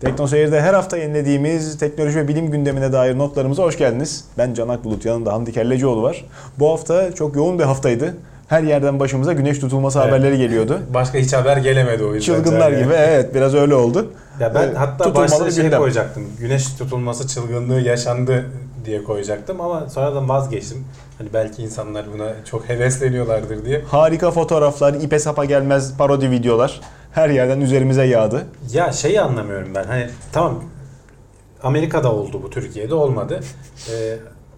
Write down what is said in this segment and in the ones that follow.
Tekno Seyir'de her hafta yenilediğimiz teknoloji ve bilim gündemine dair notlarımıza hoş geldiniz. Ben Can Akbulut, yanında Hamdi Kellecioğlu var. Bu hafta çok yoğun bir haftaydı. Her yerden başımıza güneş tutulması Evet. haberleri geliyordu. Başka hiç haber gelemedi o yüzden. Çılgınlar yani. gibi evet biraz öyle oldu. Ya ben Ee, hatta başta şey gündem. koyacaktım. Güneş tutulması çılgınlığı yaşandı diye koyacaktım ama sonradan vazgeçtim. Hani belki insanlar buna çok hevesleniyorlardır diye. Harika fotoğraflar, ipe sapa gelmez parodi videolar her yerden üzerimize yağdı. Ya şeyi anlamıyorum ben. Hani tamam Amerika'da oldu bu Türkiye'de olmadı. Ee,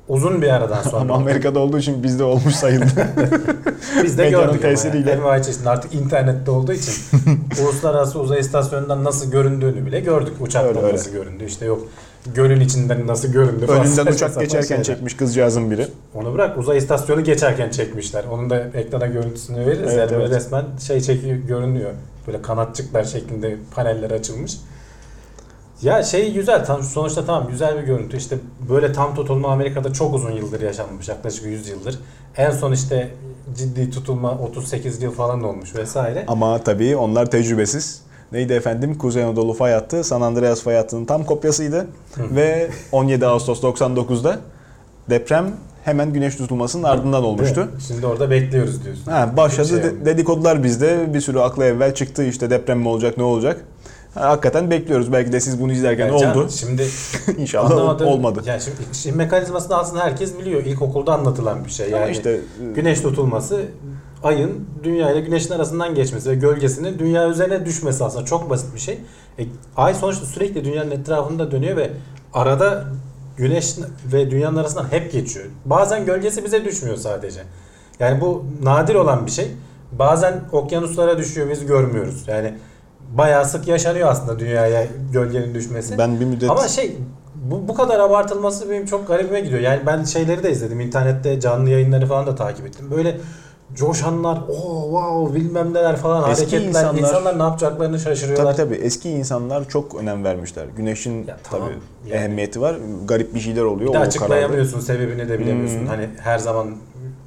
uzun bir aradan sonra Ama Amerika'da olduğu için bizde olmuş sayıldı. Biz de gördük tesiriyle. yani. Çeşitli artık internette olduğu için uluslararası uzay istasyonundan nasıl göründüğünü bile gördük. Uçaktan Öyle, öyle. nasıl göründü. İşte yok gölün içinden nasıl göründü falan. Önünden uçak geçerken şeyler. çekmiş kızcağızın biri. Onu bırak uzay istasyonu geçerken çekmişler. Onun da ekrana görüntüsünü veririz. Evet, yani evet. resmen şey çekiyor görünüyor. Böyle kanatçıklar şeklinde paneller açılmış. Ya şey güzel. Tam, sonuçta tamam güzel bir görüntü. İşte böyle tam tutulma Amerika'da çok uzun yıldır yaşanmış. Yaklaşık 100 yıldır. En son işte ciddi tutulma 38 yıl falan olmuş vesaire. Ama tabii onlar tecrübesiz. Neydi efendim? Kuzey Anadolu fay hattı San Andreas fay hattının tam kopyasıydı. Ve 17 Ağustos 99'da deprem hemen güneş tutulmasının ardından olmuştu. Şimdi orada bekliyoruz diyorsun. Ha, başladı Şey de- dedikodular bizde. Bir sürü akla evvel çıktı işte deprem mi olacak ne olacak. Ha, hakikaten bekliyoruz. Belki de siz bunu izlerken Yani can, oldu. Şimdi İnşallah olmadı. Yani şimdi, şimdi mekanizmasını aslında herkes biliyor. İlkokulda anlatılan bir şey. Ama Yani işte güneş tutulması ayın dünya ile güneşin arasından geçmesi ve gölgesinin dünya üzerine düşmesi aslında çok basit bir şey. E, ay sonuçta sürekli dünyanın etrafında dönüyor ve arada güneş ve dünyanın arasından hep geçiyor. Bazen gölgesi bize düşmüyor sadece. Yani bu nadir olan bir şey. Bazen okyanuslara düşüyor biz görmüyoruz. Yani bayağı sık yaşanıyor aslında dünyaya gölgenin düşmesi. ben bir müddet Ama şey bu, bu kadar abartılması benim çok garibime gidiyor. Yani ben şeyleri de izledim. internette canlı yayınları falan da takip ettim. Böyle coşanlar, o wow bilmem neler falan Eski hareketler. insanlar- insanlar, ne yapacaklarını şaşırıyorlar. Tabii tabii eski insanlar çok önem vermişler. Güneşin Ya tamam, tabii yani. ehemmiyeti var. Garip bir şeyler oluyor. Bir de açıklayamıyorsun, sebebini de bilemiyorsun. Hmm. Hani her zaman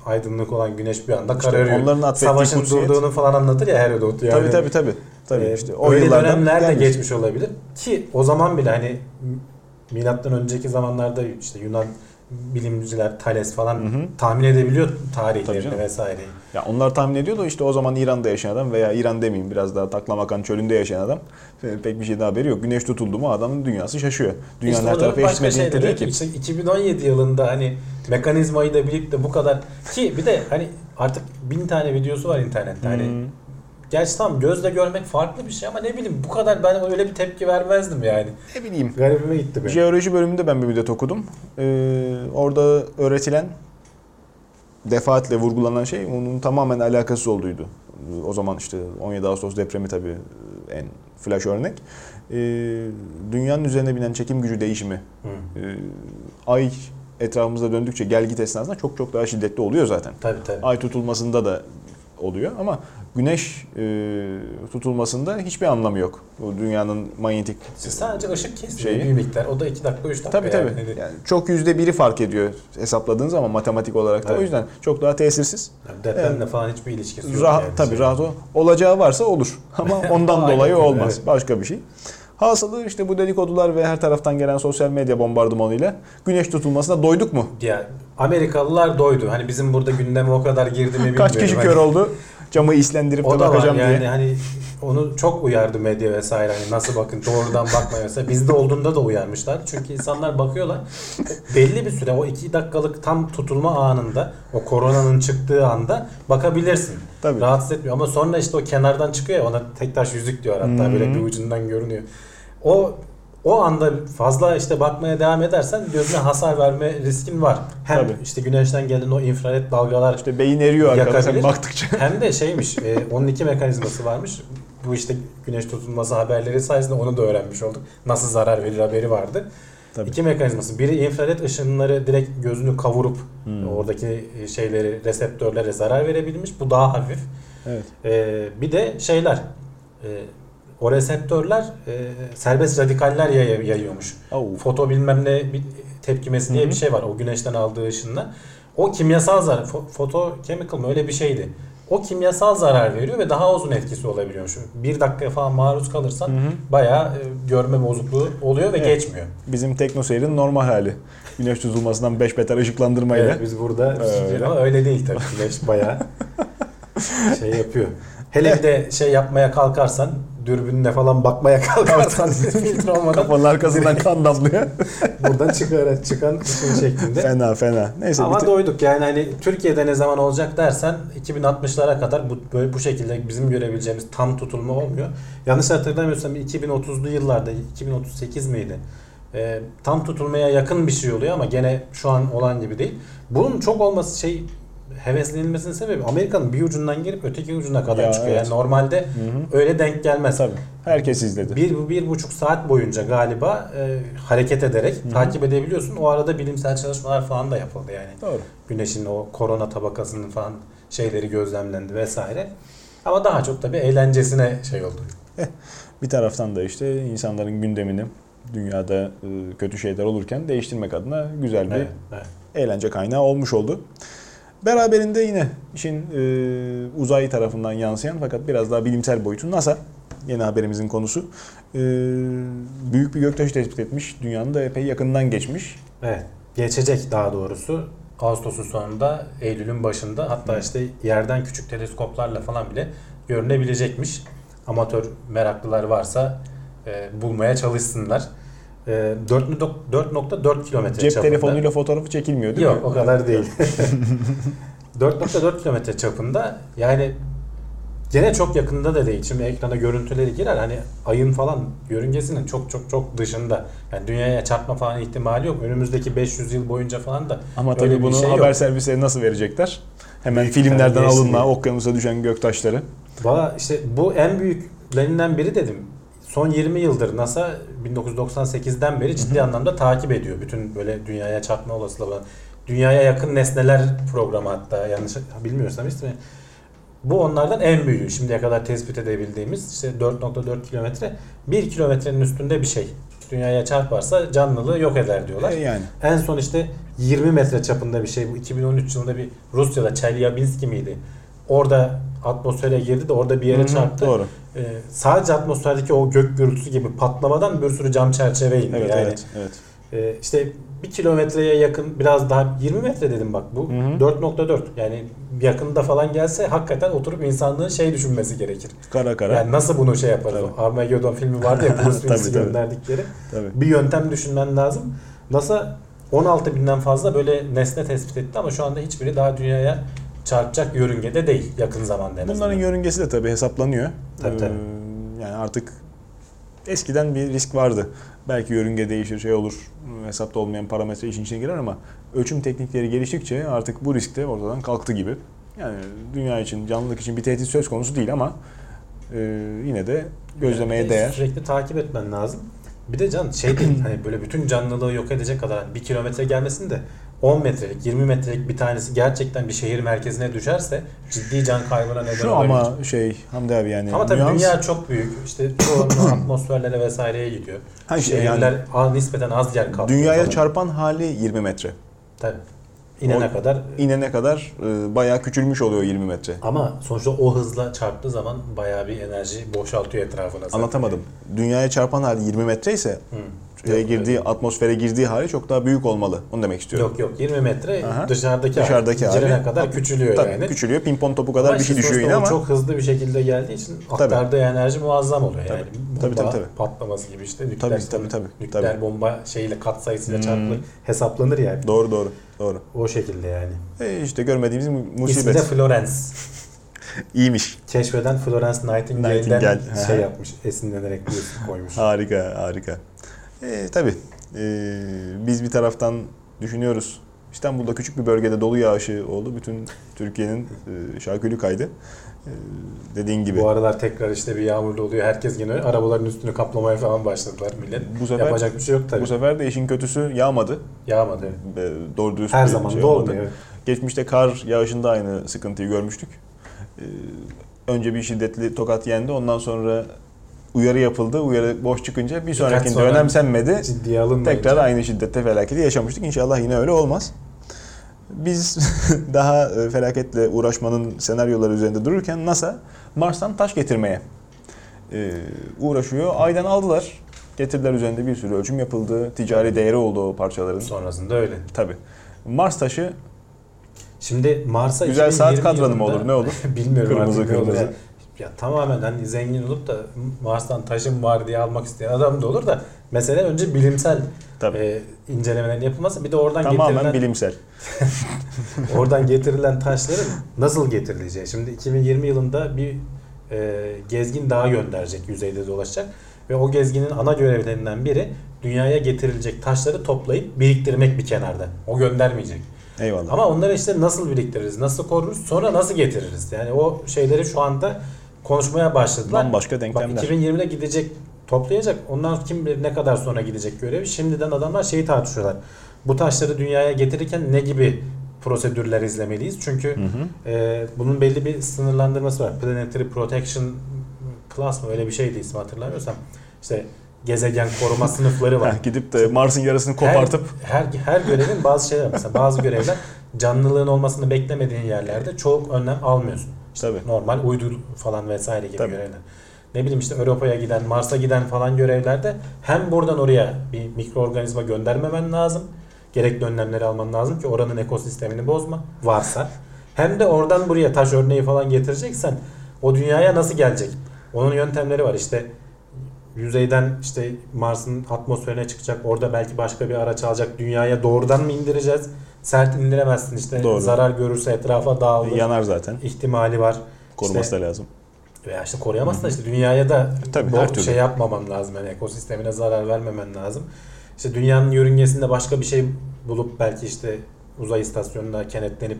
aydınlık olan güneş bir anda İşte kararıyor. onların Savaşın kutsiyet. durduğunu falan anlatır ya Herodot. Yani. Tabii tabii tabii. Tabii Ee, işte o öyle yıllardan dönemler de geçmiş olabilir ki o zaman bile hani milattan önceki zamanlarda işte Yunan bilimciler Thales falan Hı hı. tahmin edebiliyor tarihlerini vesaireyi. Ya onlar tahmin ediyordu işte o zaman İran'da yaşayan adam veya İran demeyeyim biraz daha taklamakan çölünde yaşayan adam e, pek bir şeyden haberi yok. Güneş tutuldu mu adamın dünyası şaşıyor. Dünyanın İşte her da tarafı başka eşit de medeniyeti değil ki. ki. İşte 2017 yılında hani mekanizmayı da bilip de bu kadar ki bir de hani artık bin tane videosu var internette hani Hmm. Gerçi tamam gözle görmek farklı bir şey ama ne bileyim bu kadar ben öyle bir tepki vermezdim yani. Ne bileyim. Garibime gitti benim. Jeoloji bölümünde ben bir müddet okudum. Ee, orada öğretilen defaatle vurgulanan şey onun tamamen alakasız olduğuydu. O zaman işte 17 Ağustos depremi tabii en flash örnek. Ee, dünyanın üzerine binen çekim gücü değişimi Hı. Ee, ay etrafımızda döndükçe gel git esnasında çok çok daha şiddetli oluyor zaten. Tabii tabii. Ay tutulmasında da oluyor ama güneş e, tutulmasında hiçbir anlamı yok. Bu dünyanın manyetik Sadece ışık kesiliyor Şeyi. bir miktar. O da 2 dakika 3 dakika. Tabii tabii. yani. Yani çok yüzde biri fark ediyor hesapladığın zaman matematik olarak da. O Evet. yüzden çok daha tesirsiz. Yani depremle falan hiçbir ilişkisi yok. Rahat, yani. tabii rahat o. Olacağı varsa olur. Ama ondan dolayı olmaz. evet. Başka bir şey. Hasılı işte bu dedikodular ve her taraftan gelen sosyal medya bombardımanıyla güneş tutulmasına doyduk mu? Ya Amerikalılar doydu. Hani bizim burada gündeme o kadar girdi mi bilmiyorum. Kaç kişi Hani kör oldu? Camı islendirip de O da var bakacağım yani diye. hani onu çok uyardı medya vesaire hani nasıl bakın doğrudan bakmayın mesela bizde olduğunda da uyarmışlar çünkü insanlar bakıyorlar belli bir süre o iki dakikalık tam tutulma anında o koronanın çıktığı anda bakabilirsin Tabii. rahatsız etmiyor ama sonra işte o kenardan çıkıyor ya ona tek taş yüzük diyor hatta Hmm. böyle bir ucundan görünüyor o o anda fazla işte bakmaya devam edersen gözüne hasar verme riskin var. Hem Tabii. işte güneşten gelen o infrared dalgalar İşte beyin eriyor arkada sen Yakabilir. baktıkça. hem de şeymiş, e, onun iki mekanizması varmış. Bu işte güneş tutulması haberleri sayesinde onu da öğrenmiş olduk. Nasıl zarar verir haberi vardı. Tabii. İki mekanizması. Biri infrared ışınları direkt gözünü kavurup Hmm. oradaki şeyleri, reseptörlere zarar verebilmiş. Bu daha hafif. Evet. E, bir de şeyler, e, o reseptörler e, serbest radikaller yay- yayıyormuş. Oh. Foto bilmem ne bir tepkimesi diye Hı hı. bir şey var o güneşten aldığı ışınla. O kimyasal zarar, fo- fotochemical mı öyle bir şeydi. o kimyasal zarar veriyor ve daha uzun etkisi olabiliyormuş. Bir dakika falan maruz kalırsan Hı hı. bayağı e, görme bozukluğu oluyor ve Evet. geçmiyor. Bizim teknoseyrin normal hali. Güneş tutulmasından 5 metre ışıklandırmayla. Evet, biz burada Öyle. ama öyle değil tabii. Güneş bayağı şey yapıyor. Hele bir de şey yapmaya kalkarsan, dürbünle falan bakmaya kalkarsan filtre olmadan Kafanın arkasından kan damlıyor. buradan çıkar, çıkan ışın şeklinde. fena fena. Neyse Ama bir te- doyduk yani hani Türkiye'de ne zaman olacak dersen 2060'lara kadar bu böyle bu şekilde bizim görebileceğimiz tam tutulma olmuyor. Yanlış hatırlamıyorsam 2030'lu yıllarda 2038 miydi? Ee, tam tutulmaya yakın bir şey oluyor ama gene şu an olan gibi değil. Bunun çok olması şey heveslenilmesinin sebebi Amerika'nın bir ucundan girip öteki ucuna kadar Ya, çıkıyor. evet. Yani normalde Hı hı. öyle denk gelmez. Tabii. Herkes izledi. Bir, bir buçuk saat boyunca galiba e, hareket ederek Hı hı. takip edebiliyorsun. O arada bilimsel çalışmalar falan da yapıldı yani. Doğru. Güneşin o korona tabakasının falan şeyleri gözlemlendi vesaire. Ama daha çok tabii eğlencesine şey oldu. Bir taraftan da işte insanların gündemini dünyada e, kötü şeyler olurken değiştirmek adına güzel bir Evet, evet. eğlence kaynağı olmuş oldu. Beraberinde yine işin e, uzay tarafından yansıyan fakat biraz daha bilimsel boyutu NASA. Yeni haberimizin konusu. E, büyük bir göktaşı tespit etmiş. Dünyanın da epey yakından geçmiş. Evet. Geçecek daha doğrusu. Ağustos'un sonunda, Eylül'ün başında hatta Hı. işte yerden küçük teleskoplarla falan bile görünebilecekmiş. Amatör meraklılar varsa e, bulmaya çalışsınlar. E, 4.4 4.4 kilometre Cep çapında. telefonuyla fotoğrafı çekilmiyor değil Yok mi? o kadar değil. 4.4 kilometre çapında yani gene çok yakında da değil. Şimdi ekrana görüntüleri girer hani ayın falan yörüngesinin çok çok çok dışında. Yani dünyaya çarpma falan ihtimali yok. Önümüzdeki 500 yıl boyunca falan da Ama tabii bunu şey yok. haber servisleri nasıl verecekler? Hemen Büyük filmlerden alınma, okyanusa düşen göktaşları. Valla işte bu en büyüklerinden biri dedim. Son 20 yıldır NASA 1998'den beri ciddi anlamda takip ediyor. Bütün böyle dünyaya çarpma olasılığı olan. Dünyaya yakın nesneler programı hatta yanlış bilmiyorsam ismi. Bu onlardan en büyüğü. Şimdiye kadar tespit edebildiğimiz işte 4.4 kilometre. 1 kilometrenin üstünde bir şey. Dünyaya çarparsa canlılığı yok eder diyorlar. E yani. En son işte 20 metre çapında bir şey. Bu 2013 yılında bir Rusya'da Chelyabinsk miydi? Orada atmosfere girdi de orada bir yere Hı hı, çarptı. Doğru. Ee, sadece atmosferdeki o gök gürültüsü gibi patlamadan bir sürü cam çerçeve indi. Evet yani evet evet. e, işte bir kilometreye yakın biraz daha 20 metre dedim bak bu Hı hı. 4.4 yani yakında falan gelse hakikaten oturup insanlığın şey düşünmesi gerekir. Kara kara. Yani nasıl bunu şey yaparız? Tabii. Armageddon filmi vardı ya Bruce Willis'i gönderdikleri. Tabii. Bir yöntem düşünmen lazım. NASA 16 binden fazla böyle nesne tespit etti ama şu anda hiçbiri daha dünyaya çarpacak yörüngede değil yakın zamanda en azından. Bunların yörüngesi de tabii hesaplanıyor. Tabii, tabii. Ee, yani artık eskiden bir risk vardı. Belki yörünge değişir, şey olur, hesapta olmayan parametre işin içine girer ama ölçüm teknikleri geliştikçe artık bu risk de ortadan kalktı gibi. Yani dünya için, canlılık için bir tehdit söz konusu değil ama e, yine de gözlemeye Yani değer. Sürekli takip etmen lazım. Bir de can şey değil hani böyle bütün canlılığı yok edecek kadar bir kilometre gelmesin de 10 metrelik 20 metrelik bir tanesi gerçekten bir şehir merkezine düşerse ciddi can kaybına neden Şu olabilir. ama şey Hamdi abi yani Ama tabii nüans- dünya çok büyük. İşte çoğunluğu atmosferlere vesaireye gidiyor. Ha işte Şehirler yani az- nispeten az yer kaplıyor. dünyaya falan. çarpan hali 20 metre. Tabii. İnene O- kadar İnene kadar e, bayağı küçülmüş oluyor 20 metre. ama sonuçta o hızla çarptığı zaman bayağı bir enerji boşaltıyor etrafına. zaten. Anlatamadım. Dünyaya çarpan hali 20 metre ise Hı. Şeye girdiği atmosfere girdiği hali çok daha büyük olmalı. Onu demek istiyorum. Yok yok 20 metre Aha. dışarıdaki, Dışarıdaki hali. Girene hali. kadar küçülüyor Tabii yani. küçülüyor. Pimpon topu kadar Ama bir şey düşüyor yine ama çok hızlı bir şekilde geldiği için aktardığı enerji muazzam oluyor yani. Tabii, Bomba tabii, tabii. patlaması gibi işte nükleer, Tabii, tabii, tabii, nükleer tabii. bomba şeyle kat sayısıyla Hmm. çarpılır hesaplanır yani. doğru doğru doğru. O şekilde yani. E işte görmediğimiz mu- İsmi de musibet. Florence. İyiymiş. Keşfeden Florence Nightingale'den Nightingale, şey yapmış. Esinlenerek bir koymuş. Harika harika. E, tabii e, biz bir taraftan düşünüyoruz. İstanbul'da küçük bir bölgede dolu yağışı oldu. Bütün Türkiye'nin e, şarkülü kaydı. E, dediğin gibi. Bu aralar tekrar işte bir yağmurlu oluyor. Herkes yine arabaların üstünü kaplamaya falan başladılar millet. Bu sefer Yapacak bir şey yok tabii. bu sefer de işin kötüsü yağmadı. Yağmadı. E, doğru dürüst Her zaman şey olmadı. olmuyor. Geçmişte kar yağışında aynı sıkıntıyı görmüştük. Ee, önce bir şiddetli tokat yendi. Ondan sonra uyarı yapıldı. Uyarı boş çıkınca bir sonrakinde sonra önemsenmedi. Ciddiye alınmayınca. Tekrar aynı şiddette felaketi yaşamıştık. İnşallah yine öyle olmaz. Biz daha e, felaketle uğraşmanın senaryoları üzerinde dururken NASA Mars'tan taş getirmeye e, uğraşıyor. Ay'dan aldılar. Getirdiler üzerinde bir sürü ölçüm yapıldı. Ticari değeri oldu o parçaların. Sonrasında öyle. Tabii. Mars taşı Şimdi Mars'a güzel saat 2020 kadranı mı olur ne olur? Bilmiyorum Kırmızı artık kırmızı. Ya. Tamamen hani zengin olup da Mars'tan taşım var diye almak isteyen adam da olur da mesele önce bilimsel Tabii. e, incelemelerin yapılması bir de oradan Tamamen getirilen bilimsel. oradan getirilen taşların nasıl getirileceği. Şimdi 2020 yılında bir e, gezgin daha gönderecek yüzeyde dolaşacak ve o gezginin ana görevlerinden biri dünyaya getirilecek taşları toplayıp biriktirmek bir kenarda. O göndermeyecek. Eyvallah. Ama onları işte nasıl biriktiririz, nasıl koruruz, sonra nasıl getiririz? Yani o şeyleri şu anda konuşmaya başladılar. Bambaşka Bak denklemler. 2020'de gidecek, toplayacak. Ondan kim bilir ne kadar sonra gidecek görevi. Şimdiden adamlar şeyi tartışıyorlar. Bu taşları dünyaya getirirken ne gibi prosedürler izlemeliyiz? Çünkü Hı hı. e, bunun belli bir sınırlandırması var. Planetary Protection Class mı öyle bir şeydi ismi hatırlamıyorsam. İşte gezegen koruma sınıfları var. Gidip de Mars'ın yarısını kopartıp Her, her, her görevin bazı şeyler var. mesela bazı görevler canlılığın olmasını beklemediğin yerlerde çok önlem almıyorsun. İşte Tabii. normal uydu falan vesaire gibi Tabii. görevler. Ne bileyim işte Avrupa'ya giden, Mars'a giden falan görevlerde hem buradan oraya bir mikroorganizma göndermemen lazım. Gerekli önlemleri alman lazım ki oranın ekosistemini bozma varsa. Hem de oradan buraya taş örneği falan getireceksen o dünyaya nasıl gelecek? Onun yöntemleri var işte yüzeyden işte Mars'ın atmosferine çıkacak. Orada belki başka bir araç alacak. Dünyaya doğrudan mı indireceğiz? Sert indiremezsin işte. Doğru. Zarar görürse etrafa dağılır. yanar zaten. ihtimali var. Koruması İşte- da lazım. Veya işte koruyamazsın işte dünyaya da Tabii, her türlü. şey yapmaman lazım. Yani ekosistemine zarar vermemen lazım. İşte dünyanın yörüngesinde başka bir şey bulup belki işte uzay istasyonuna kenetlenip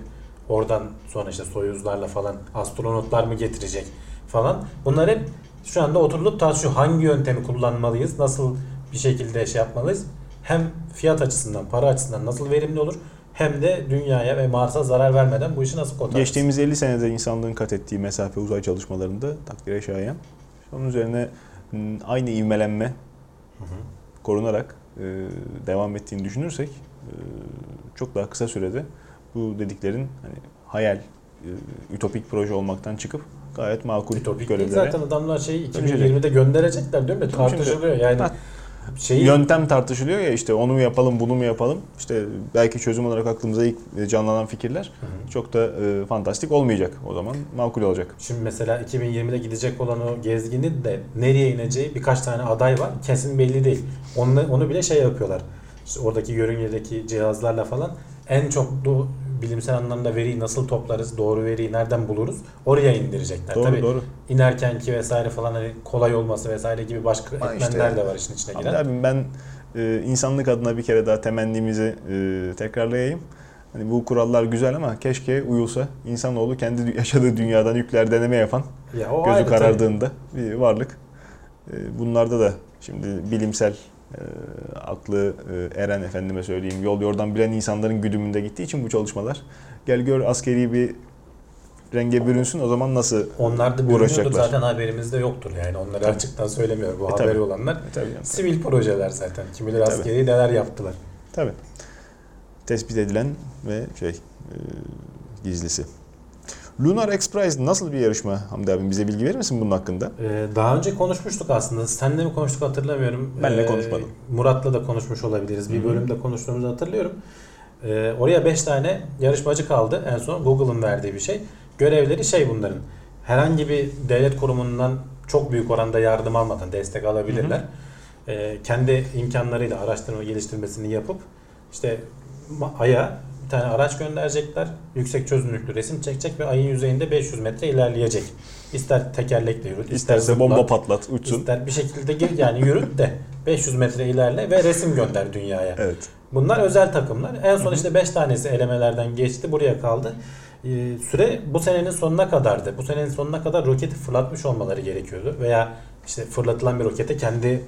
oradan sonra işte soyuzlarla falan astronotlar mı getirecek falan. Bunlar hep şu anda oturulup tartışıyor. Hangi yöntemi kullanmalıyız? Nasıl bir şekilde şey yapmalıyız? Hem fiyat açısından, para açısından nasıl verimli olur? Hem de dünyaya ve Mars'a zarar vermeden bu işi nasıl kotarırız? Geçtiğimiz 50 senede insanlığın kat ettiği mesafe uzay çalışmalarında takdire şayan. Onun üzerine m, aynı ivmelenme Hı hı. korunarak e, devam ettiğini düşünürsek e, çok daha kısa sürede bu dediklerin hani hayal, e, ütopik proje olmaktan çıkıp gayet makul Ütopik görevlere zaten adamlar şeyi Tabii 2020'de gönderecekler değil mi? Tabii şimdi- Tartışılıyor yani. Şeyi Yöntem tartışılıyor ya işte onu mu yapalım bunu mu yapalım. İşte belki çözüm olarak aklımıza ilk canlanan fikirler Hı hı. çok da e, fantastik olmayacak o zaman makul olacak. Şimdi mesela 2020'de gidecek olan o gezginin de nereye ineceği birkaç tane aday var. Kesin belli değil. Onu, onu bile şey yapıyorlar. İşte oradaki yörüngedeki cihazlarla falan en çok do- bilimsel anlamda veriyi nasıl toplarız, doğru veriyi nereden buluruz oraya indirecekler. Doğru Tabii doğru. inerkenki vesaire falan hani kolay olması vesaire gibi başka Ama etmenler işte- de var işin içine giren. abim ben e, insanlık adına bir kere daha temennimizi e, tekrarlayayım. Hani bu kurallar güzel ama keşke uyulsa. İnsanoğlu kendi yaşadığı dünyadan nükleer deneme yapan, Ya o gözü ayrı tabii. karardığında bir varlık. E, bunlarda da şimdi bilimsel e, aklı e, eren efendime söyleyeyim yol yordan bilen insanların güdümünde gittiği için bu çalışmalar. Gel gör askeri bir renge bürünsün o zaman nasıl Onlar da uğraşacaklar. zaten haberimizde yoktur yani. Onları Tabii. açıktan söylemiyor bu E, haberi tabii. olanlar. E, tabii yani. Sivil projeler zaten. Kim bilir askeri neler yaptılar. Tabii. Tespit edilen ve şey e, gizlisi. Lunar X Prize nasıl bir yarışma Hamdi abim? Bize bilgi verir misin bunun hakkında? Ee, daha önce konuşmuştuk aslında. Seninle mi konuştuk hatırlamıyorum. Benle Ee, konuşmadım. Murat'la da konuşmuş olabiliriz. Bir bölümde konuştuğumuzu hatırlıyorum. Ee, oraya 5 tane yarışmacı kaldı. En son Google'ın verdiği bir şey. Görevleri şey bunların. Herhangi bir devlet kurumundan çok büyük oranda yardım almadan destek alabilirler. Ee, kendi imkanlarıyla araştırma geliştirmesini yapıp işte Ay'a bir tane araç gönderecekler. Yüksek çözünürlüklü resim çekecek ve ayın yüzeyinde 500 metre ilerleyecek. İster tekerlekle yürüt, ister İsterse zıpla, bomba patlat, uçsun. ister bir şekilde gir yani yürüt de 500 metre ilerle ve resim gönder dünyaya. Evet. Bunlar özel takımlar. En son işte 5 tanesi elemelerden geçti. Buraya kaldı. Ee, süre bu senenin sonuna kadardı. Bu senenin sonuna kadar roketi fırlatmış olmaları gerekiyordu. Veya işte fırlatılan bir rokete kendi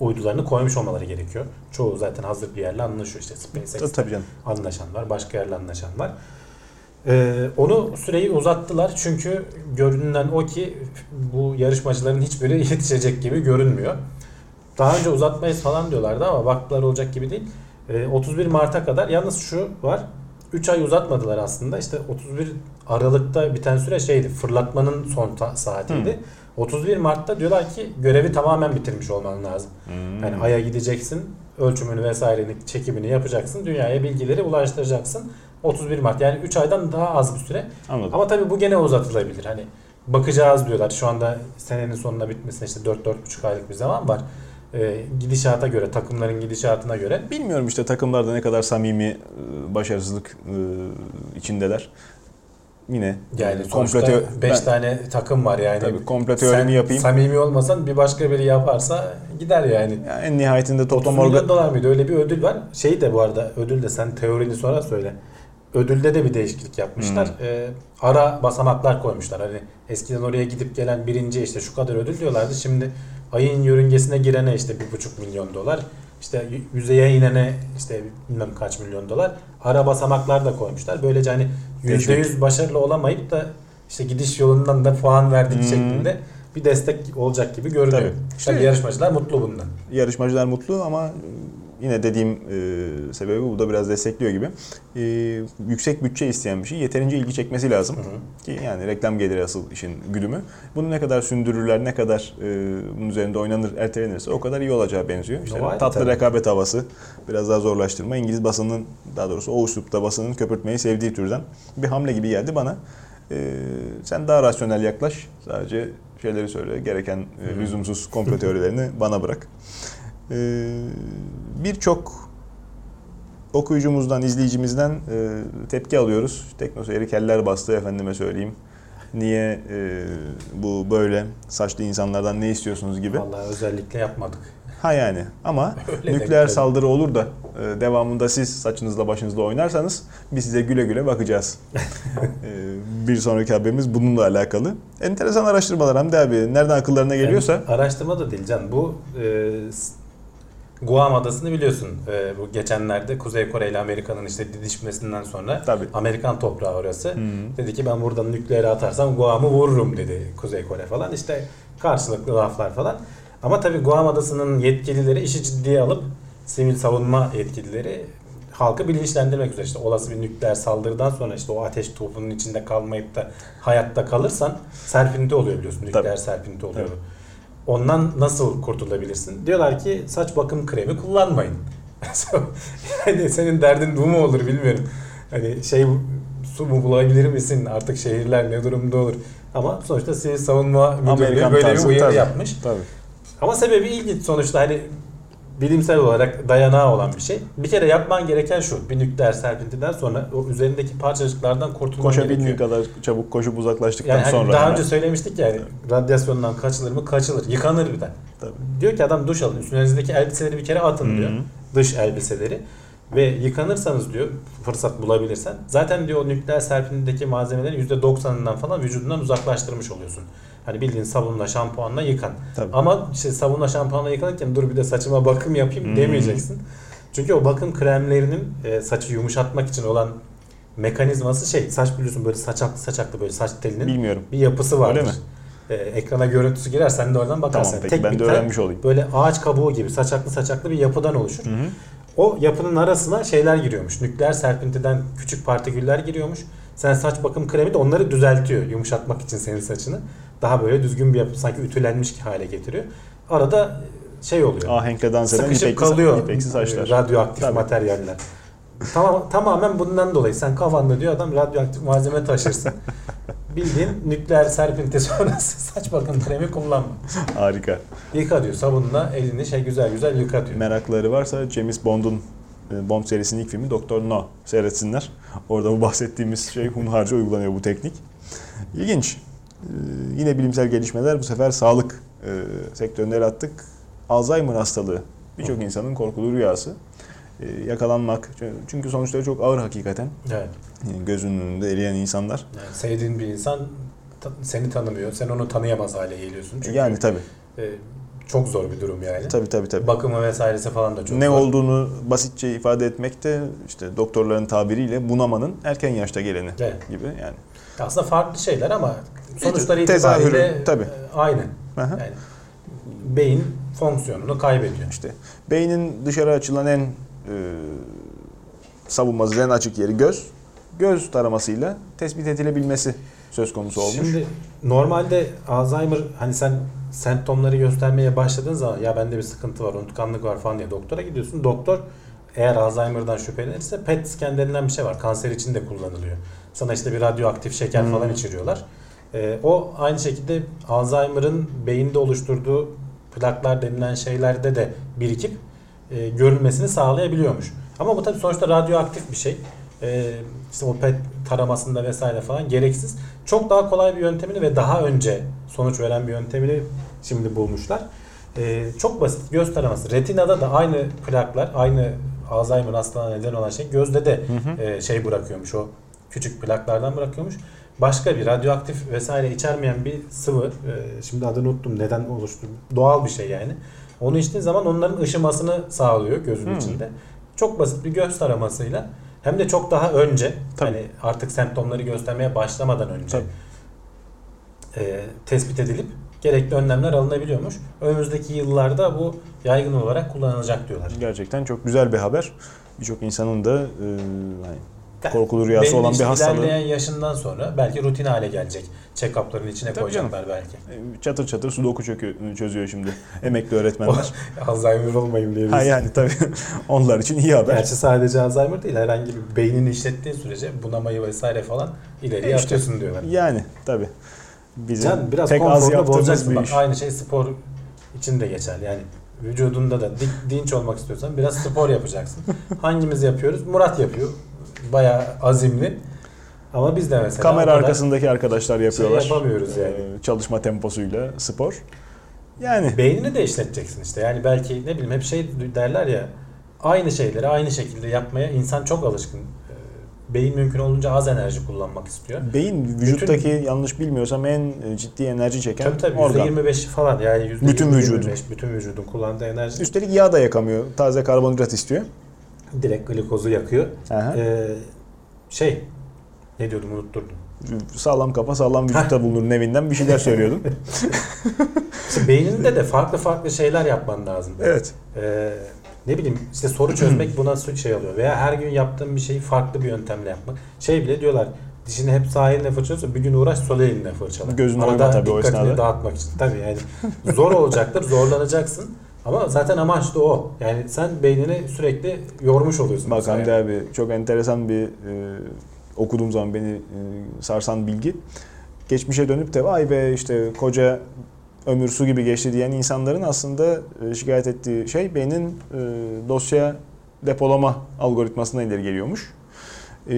uydularını koymuş olmaları gerekiyor. Çoğu zaten hazır bir yerle anlaşıyor. İşte SpaceX Tabii canım. anlaşan var. Başka yerle anlaşan var. Ee, onu süreyi uzattılar çünkü görünen o ki bu yarışmacıların hiçbiri yetişecek gibi görünmüyor. Daha önce uzatmayız falan diyorlardı ama baktılar olacak gibi değil. Ee, 31 Mart'a kadar yalnız şu var. 3 ay uzatmadılar aslında. İşte 31 Aralık'ta biten süre şeydi. Fırlatmanın son ta- saatiydi. 31 Mart'ta diyorlar ki görevi tamamen bitirmiş olman lazım. Hmm. Yani Ay'a gideceksin, ölçümünü vesaireni, çekimini yapacaksın, dünyaya bilgileri ulaştıracaksın. 31 Mart yani 3 aydan daha az bir süre. Anladım. Ama tabii bu gene uzatılabilir. Hani bakacağız diyorlar. Şu anda senenin sonuna bitmesine işte 4-4,5 aylık bir zaman var. Ee, gidişata göre, takımların gidişatına göre. Bilmiyorum işte takımlarda ne kadar samimi e, başarısızlık e, içindeler. Yine Yani e, sonuçta teo- 5 ben- tane takım var yani. Tabii komplo teorimi yapayım. samimi olmasan bir başka biri yaparsa gider yani. Yani en nihayetinde 30 toplam milyon orga dolar mıydı? Öyle bir ödül var. Şey de bu arada ödül de sen teorini sonra söyle. Ödülde de bir değişiklik yapmışlar. Hmm. Ee, ara basamaklar koymuşlar. Hani eskiden oraya gidip gelen birinci işte şu kadar ödül diyorlardı. Şimdi ayın yörüngesine girene işte bir buçuk milyon dolar. İşte yüzeye inene işte bilmem kaç milyon dolar. Ara basamaklar da koymuşlar. Böylece hani yüzde yüz başarılı olamayıp da işte gidiş yolundan da puan verdik Hmm. şeklinde bir destek olacak gibi görünüyor. Tabii. Tabii yarışmacılar mutlu bundan. yarışmacılar mutlu ama yine dediğim e, sebebi bu da biraz destekliyor gibi. E, yüksek bütçe isteyen bir şey. Yeterince ilgi çekmesi lazım. Hı hı. Ki yani reklam geliri asıl işin güdümü. Bunu ne kadar sündürürler, ne kadar e, bunun üzerinde oynanır, ertelenirse o kadar iyi olacağı benziyor. İşte ayrı tatlı tabii. rekabet havası, biraz daha zorlaştırma. İngiliz basının, daha doğrusu o üslupta basının köpürtmeyi sevdiği türden bir hamle gibi geldi bana. E, sen daha rasyonel yaklaş. Sadece şeyleri söyle, gereken e, lüzumsuz komplo teorilerini bana bırak. E, Birçok okuyucumuzdan, izleyicimizden e, tepki alıyoruz. Teknoseyri keller bastı efendime söyleyeyim. Niye e, bu böyle saçlı insanlardan ne istiyorsunuz gibi. Vallahi özellikle yapmadık. Ha yani ama Öyle nükleer denk saldırı olur da e, devamında siz saçınızla başınızla oynarsanız biz size güle güle bakacağız. E, bir sonraki haberimiz bununla alakalı. Enteresan araştırmalar Hamdi abi. Nereden akıllarına geliyorsa. Yani araştırma da değil can. Bu e, Guam adasını biliyorsun. E, bu geçenlerde Kuzey Kore ile Amerika'nın işte didişmesinden sonra Tabii. Amerikan toprağı orası. Hı. Dedi ki ben buradan nükleeri atarsam Guam'ı vururum dedi Kuzey Kore falan. İşte karşılıklı laflar falan. Ama tabii Guam adasının yetkilileri işi ciddiye alıp sivil savunma yetkilileri halkı bilinçlendirmek üzere işte olası bir nükleer saldırıdan sonra işte o ateş topunun içinde kalmayıp da hayatta kalırsan serpinti oluyor biliyorsun. Nükleer Tabii. serpinti oluyor. Tabii. Ondan nasıl kurtulabilirsin? Diyorlar ki saç bakım kremi kullanmayın. yani senin derdin bu mu olur bilmiyorum. Hani şey su mu bulabilir misin? Artık şehirler ne durumda olur? Ama sonuçta sivil savunma müdürlüğü Amerikan böyle bir tarzı, uyarı tabii. yapmış. Tabii. Ama sebebi ilginç sonuçta hani bilimsel olarak dayanağı olan bir şey. Bir kere yapman gereken şu. Bir nükleer serpintiden sonra o üzerindeki parçacıklardan kurtulman Koşabildiğin gerekiyor. kadar çabuk koşup uzaklaştıktan Yani hani sonra. daha hemen. önce söylemiştik yani radyasyondan kaçılır mı? Kaçılır. Yıkanır bir de. Tabii. Diyor ki adam duş alın. Üstünüzdeki elbiseleri bir kere atın diyor. Hı hı. Dış elbiseleri. Ve yıkanırsanız diyor fırsat bulabilirsen zaten diyor o nükleer serpintideki malzemelerin %90'ından falan vücudundan uzaklaştırmış oluyorsun. Hani bildiğin sabunla şampuanla yıkan. Tabii. Ama işte sabunla şampuanla yıkanırken dur bir de saçıma bakım yapayım Hmm. demeyeceksin. Çünkü o bakım kremlerinin e, saçı yumuşatmak için olan mekanizması şey saç biliyorsun böyle saçaklı saçaklı böyle saç telinin Bilmiyorum. bir yapısı vardır. Öyle mi? E, ekrana görüntüsü girer sen de oradan bakarsın. Tamam peki ben bir de öğrenmiş olayım. Böyle ağaç kabuğu gibi saçaklı saçaklı bir yapıdan oluşur. Hı hı. O yapının arasına şeyler giriyormuş. Nükleer serpintiden küçük partiküller giriyormuş. Sen saç bakım kremi de onları düzeltiyor. Yumuşatmak için senin saçını. Daha böyle düzgün bir yapı sanki ütülenmiş hale getiriyor. Arada şey oluyor. Ahenkle dans eden Sıkışıp kalıyor. saçlar. Radyoaktif Tabii. materyaller. Tamam, tamamen bundan dolayı. Sen kafanda diyor adam radyoaktif malzeme taşırsın. Bildiğin nükleer serpinti sonrası saç bakım kremi kullanma. Harika. Yıka diyor sabunla elini şey güzel güzel yıka diyor. Merakları varsa James Bond'un e, Bond serisinin ilk filmi Doktor No seyretsinler. Orada bu bahsettiğimiz şey hunharca uygulanıyor bu teknik. İlginç. Ee, yine bilimsel gelişmeler bu sefer sağlık e, sektöründe attık. Alzheimer hastalığı birçok insanın korkulu rüyası. Ee, yakalanmak çünkü sonuçları çok ağır hakikaten. Evet. Yani gözünün önünde eriyen insanlar. Yani sevdiğin bir insan seni tanımıyor. Sen onu tanıyamaz hale geliyorsun. Çünkü yani tabii. e, çok zor bir durum yani. Tabii tabii tabii. Bakımı vesairesi falan da çok ne zor. olduğunu basitçe ifade etmek de işte doktorların tabiriyle bunamanın erken yaşta geleni Evet. gibi yani. Aslında farklı şeyler ama sonuçları itibariyle tabii. e, aynı. Aha. Yani beyin fonksiyonunu kaybediyor. İşte beynin dışarı açılan en e, savunmasız en açık yeri göz. göz taramasıyla tespit edilebilmesi söz konusu olmuş. Şimdi normalde Alzheimer hani sen semptomları göstermeye başladığın zaman ya bende bir sıkıntı var, unutkanlık var falan diye doktora gidiyorsun. Doktor eğer Alzheimer'dan şüphelenirse PET scan denilen bir şey var. Kanser için de kullanılıyor. Sana işte bir radyoaktif şeker Hmm. falan içiriyorlar. Ee, o aynı şekilde Alzheimer'ın beyinde oluşturduğu plaklar denilen şeylerde de birikip e, görülmesini sağlayabiliyormuş. Ama bu tabii sonuçta radyoaktif bir şey. E, işte o PET taramasında vesaire falan gereksiz. Çok daha kolay bir yöntemini ve daha önce sonuç veren bir yöntemini şimdi bulmuşlar. E, çok basit göz taraması. Retinada da aynı plaklar, aynı Alzheimer hastalığına neden olan şey gözde de Hı hı. e, şey bırakıyormuş o küçük plaklardan bırakıyormuş. Başka bir radyoaktif vesaire içermeyen bir sıvı, e, şimdi adını unuttum neden oluştu, doğal bir şey yani. Onu içtiğin zaman onların ışımasını sağlıyor gözün Hmm. içinde. Çok basit bir göz taramasıyla hem de çok daha önce Tabii. hani artık semptomları göstermeye başlamadan önce Tabii. e, tespit edilip gerekli önlemler alınabiliyormuş. Önümüzdeki yıllarda bu yaygın olarak kullanılacak diyorlar. Gerçekten çok güzel bir haber. Birçok insanın da e, hani korkulu rüyası belli olan bir hastalığı. ilerleyen yaşından sonra belki rutin hale gelecek. Check-up'ların içine Tabii koyacaklar belki. E, Çatır çatır sudoku çöküyor, çözüyor şimdi emekli öğretmenler. Alzheimer olmayayım diye. ha yani tabii onlar için iyi haber. Gerçi sadece Alzheimer değil herhangi bir beynini işlettiğin sürece bunamayı vesaire falan ileriye E işte, atıyorsun diyorlar. Yani tabii. Bizim Can biraz pek az yaptığımız bir iş. aynı şey spor için de geçerli. Yani vücudunda da dinç olmak istiyorsan biraz spor yapacaksın. Hangimiz yapıyoruz? Murat yapıyor. Bayağı azimli. Ama biz de mesela Kamera arkasındaki arkadaşlar yapıyorlar. Şey yapamıyoruz yani. E, Çalışma temposuyla spor. Yani Beynini de işleteceksin işte. Yani belki ne bileyim hep şey derler ya aynı şeyleri aynı şekilde yapmaya insan çok alışkın. Ee, Beyin mümkün olunca az enerji kullanmak istiyor. beyin vücuttaki yanlış bilmiyorsam en ciddi enerji çeken Tabii tabii organ. %25 falan yani %20, Bütün vücudun. %25 bütün vücudun kullandığı enerji Üstelik yağ da yakamıyor. Taze karbonhidrat istiyor. Direkt glikozu yakıyor. Aha. Ee, şey ne diyordum unutturdum. Sağlam kafa sağlam vücutta bulunur evinden bir şeyler söylüyordum. İşte beyninde de farklı farklı şeyler yapman lazım. evet. Ee, ne bileyim işte soru çözmek buna su- şey oluyor. Veya her gün yaptığın bir şeyi farklı bir yöntemle yapmak. Şey bile diyorlar dişini hep sağ elinle fırçalıyorsa bir gün uğraş sol elinle fırçala. Gözüne Arada oyma tabii o dikkatini esnada. dağıtmak için. Tabii yani zor olacaktır, zorlanacaksın. Ama zaten amaç da o. Yani sen beynini sürekli yormuş oluyorsun. Bak Hamdi abi çok enteresan bir e, okuduğum zaman beni e, sarsan bilgi. Geçmişe dönüp de vay be işte koca ömür su gibi geçti diyen insanların aslında e, şikayet ettiği şey beynin e, dosya depolama algoritmasına ileri geliyormuş. E,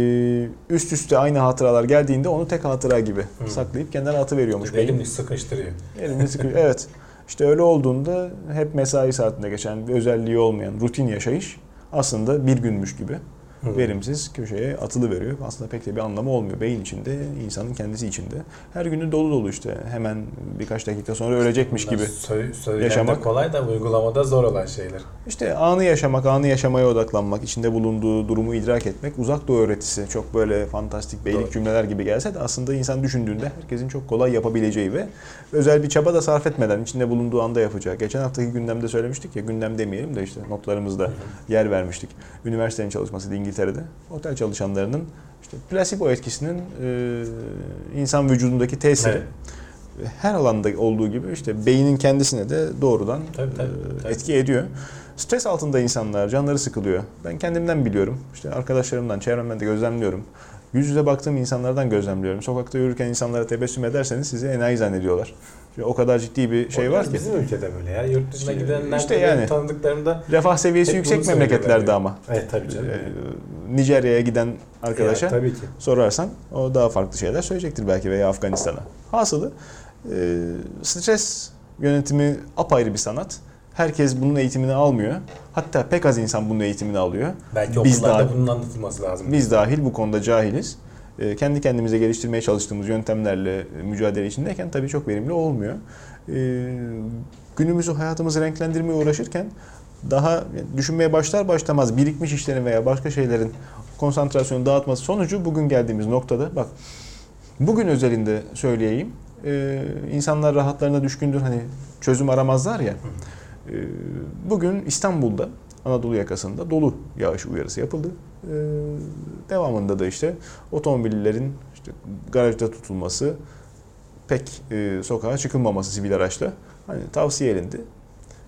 üst üste aynı hatıralar geldiğinde onu tek hatıra gibi Hı. saklayıp kenara atı veriyormuş. Elini sıkıştırıyor. Elini sıkıyor. Evet. İşte öyle olduğunda hep mesai saatinde geçen bir özelliği olmayan rutin yaşayış aslında bir günmüş gibi Hı. verimsiz köşeye atılı veriyor. Aslında pek de bir anlamı olmuyor. Beyin içinde, insanın kendisi içinde. Her günü dolu dolu işte. Hemen birkaç dakika sonra ölecekmiş gibi. Sö- yaşamak. kolay da uygulamada zor olan şeyler. İşte anı yaşamak, anı yaşamaya odaklanmak, içinde bulunduğu durumu idrak etmek uzak doğu öğretisi. Çok böyle fantastik beylik Doğru. cümleler gibi gelse de aslında insan düşündüğünde herkesin çok kolay yapabileceği ve özel bir çaba da sarf etmeden içinde bulunduğu anda yapacağı. Geçen haftaki gündemde söylemiştik ya, gündem demeyelim de işte notlarımızda yer vermiştik. Üniversitenin çalışmasıydı İngiltere'de. Otel çalışanlarının işte plasebo etkisinin e, insan vücudundaki tesiri. Evet. Her alanda olduğu gibi işte beynin kendisine de doğrudan Tabii, tabii, e, tabii. etki ediyor. Stres altında insanlar, canları sıkılıyor. Ben kendimden biliyorum. İşte arkadaşlarımdan, çevremden de gözlemliyorum. Yüz yüze baktığım insanlardan gözlemliyorum. Sokakta yürürken insanlara tebessüm ederseniz sizi enayi zannediyorlar. Çünkü o kadar ciddi bir şey O var ki. Bizim ülkede böyle ya. Yurt dışına gidenler işte yani. tanıdıklarımda Refah seviyesi yüksek memleketlerde ama. Evet tabii canım. Ee, Nijerya'ya giden arkadaşa Ya, tabii ki. sorarsan o daha farklı şeyler söyleyecektir belki veya Afganistan'a. Hasılı e, stres yönetimi apayrı bir sanat. Herkes bunun eğitimini almıyor. Hatta pek az insan bunun eğitimini alıyor. Belki Biz okullarda daha- bunun anlatılması lazım. Biz dahil bu konuda cahiliz. E, kendi kendimize geliştirmeye çalıştığımız yöntemlerle e, mücadele içindeyken tabii çok verimli olmuyor. E, günümüzü, hayatımızı renklendirmeye uğraşırken daha düşünmeye başlar başlamaz birikmiş işlerin veya başka şeylerin konsantrasyonu dağıtması sonucu bugün geldiğimiz noktada bak bugün özelinde söyleyeyim insanlar rahatlarına düşkündür hani çözüm aramazlar ya bugün İstanbul'da Anadolu yakasında dolu yağış uyarısı yapıldı devamında da işte otomobillerin işte garajda tutulması, pek e, sokağa çıkılmaması sivil araçla hani tavsiye edildi.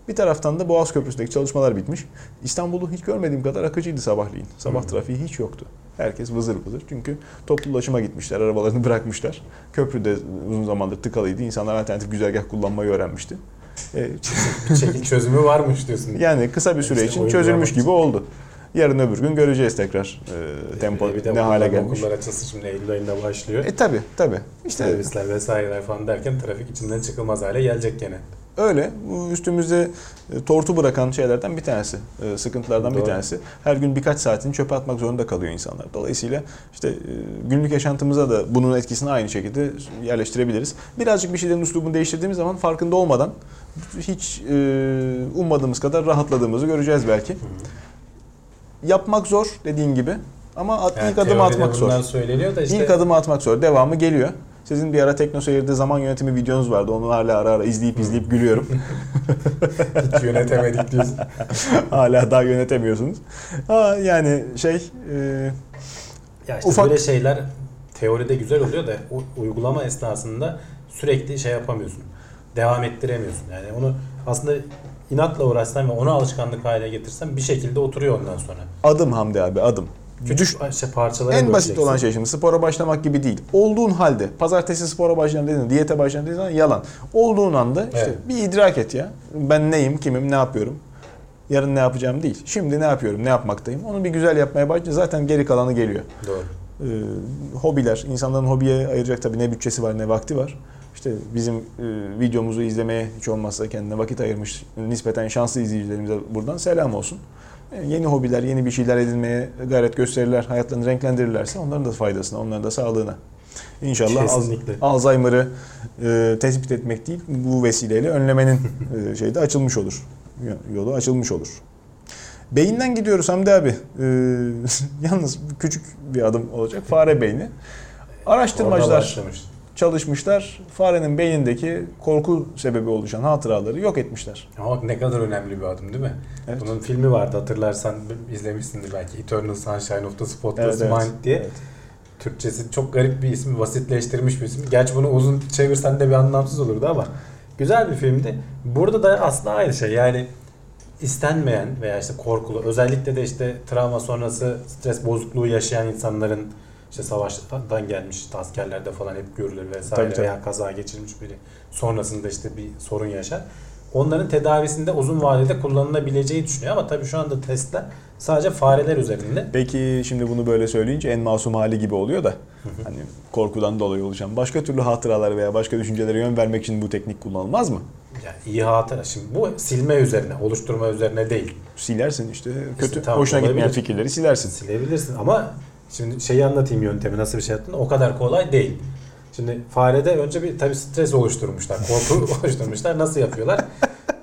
Bir taraftan da Boğaz Köprüsü'ndeki çalışmalar bitmiş. İstanbul'u hiç görmediğim kadar akıcıydı sabahleyin. Sabah Hı. trafiği hiç yoktu. Herkes vızır vızır. Çünkü toplu ulaşıma gitmişler, arabalarını bırakmışlar. Köprü de uzun zamandır tıkalıydı. İnsanlar alternatif güzergah kullanmayı öğrenmişti. E, şekil çözümü varmış diyorsun. yani kısa bir süre İşte için çözülmüş gibi oldu. Yarın öbür gün göreceğiz tekrar e, tempo Bir de ne hale gelmiş. Okullar açılsın şimdi Eylül ayında başlıyor. E tabi tabi. İşte Servisler vesaireler falan derken trafik içinden çıkılmaz hale gelecek gene. Öyle. Bu üstümüzde e, tortu bırakan şeylerden bir tanesi. e, Sıkıntılardan bir Doğru. tanesi. Her gün birkaç saatini çöpe atmak zorunda kalıyor insanlar. Dolayısıyla işte e, günlük yaşantımıza da bunun etkisini aynı şekilde yerleştirebiliriz. Birazcık bir şeylerin üslubunu değiştirdiğimiz zaman farkında olmadan hiç ummadığımız kadar rahatladığımızı göreceğiz belki. Yapmak zor dediğin gibi ama at, Yani ilk adımı atmak zor. Söyleniyor da işte İlk adımı atmak zor. Devamı geliyor. Sizin bir ara TeknoSeyir'de zaman yönetimi videonuz vardı. Onu hala ara ara izleyip izleyip gülüyorum. hiç yönetemedik diyorsun. Hala daha yönetemiyorsunuz. Ha, yani şey e, Ya işte Ufak- böyle şeyler teoride güzel oluyor da uygulama esnasında sürekli şey yapamıyorsun. Devam ettiremiyorsun. Yani onu aslında inatla uğraşsan ve onu alışkanlık haline getirsen bir şekilde oturuyor ondan sonra. adım Hamdi abi adım. Küçük işte parçalara en basit olan şey şimdi spora başlamak gibi değil. Olduğun halde pazartesi spora başlayacağım dediğin, diyete başlayacağım dediğin zaman yalan. Olduğun anda işte Evet. bir idrak et ya. Ben neyim, kimim, ne yapıyorum. Yarın ne yapacağım değil. Şimdi ne yapıyorum, ne yapmaktayım. Onu bir güzel yapmaya başlayınca zaten geri kalanı geliyor. Doğru. Ee, hobiler, insanların hobiye ayıracak tabii ne bütçesi var ne vakti var. İşte bizim e, videomuzu izlemeye hiç olmazsa kendine vakit ayırmış nispeten şanslı izleyicilerimize buradan selam olsun. E, yeni hobiler, yeni bir şeyler edinmeye gayret gösterirler, hayatlarını renklendirirlerse onların da faydasına, onların da sağlığına. İnşallah Al- Kesinlikle. Alzheimer'ı e, tespit etmek değil, bu vesileyle önlemenin e, şeyde açılmış olur. Yolu açılmış olur. Beyinden gidiyoruz Hamdi abi. Ee, yalnız küçük bir adım olacak. Fare beyni. Araştırmacılar. Çalışmışlar. Farenin beynindeki korku sebebi oluşan hatıraları yok etmişler. Ama ne kadar önemli bir adım değil mi? Evet. Bunun filmi vardı hatırlarsan izlemişsindir belki Eternal Sunshine of the Spotless Evet, evet. Mind diye. Evet. Türkçesi çok garip bir isim, basitleştirilmiş bir isim. Gerçi bunu uzun çevirsen de bir anlamsız olurdu ama güzel bir filmdi. Burada da aslında aynı şey. Yani istenmeyen veya işte korkulu, özellikle de işte travma sonrası stres bozukluğu yaşayan insanların işte savaştan gelmiş işte askerlerde falan hep görülür vesaire Tabii, tabii. veya kaza geçirmiş biri sonrasında işte bir sorun yaşar. Onların tedavisinde uzun vadede kullanılabileceği düşünüyor ama tabii şu anda testler sadece fareler üzerinde. Peki şimdi bunu böyle söyleyince en masum hali gibi oluyor da hani korkudan dolayı oluşan başka türlü hatıralar veya başka düşüncelere yön vermek için bu teknik kullanılmaz mı? Yani iyi hatıra. Şimdi bu silme üzerine, oluşturma üzerine değil. Silersin işte kötü tamam, hoşuna gitmeyen olabilir. fikirleri silersin. Silebilirsin ama şimdi şeyi anlatayım yöntemi nasıl bir şey yaptığını o kadar kolay değil. Şimdi farede önce bir tabii stres oluşturmuşlar, korku oluşturmuşlar. Nasıl yapıyorlar?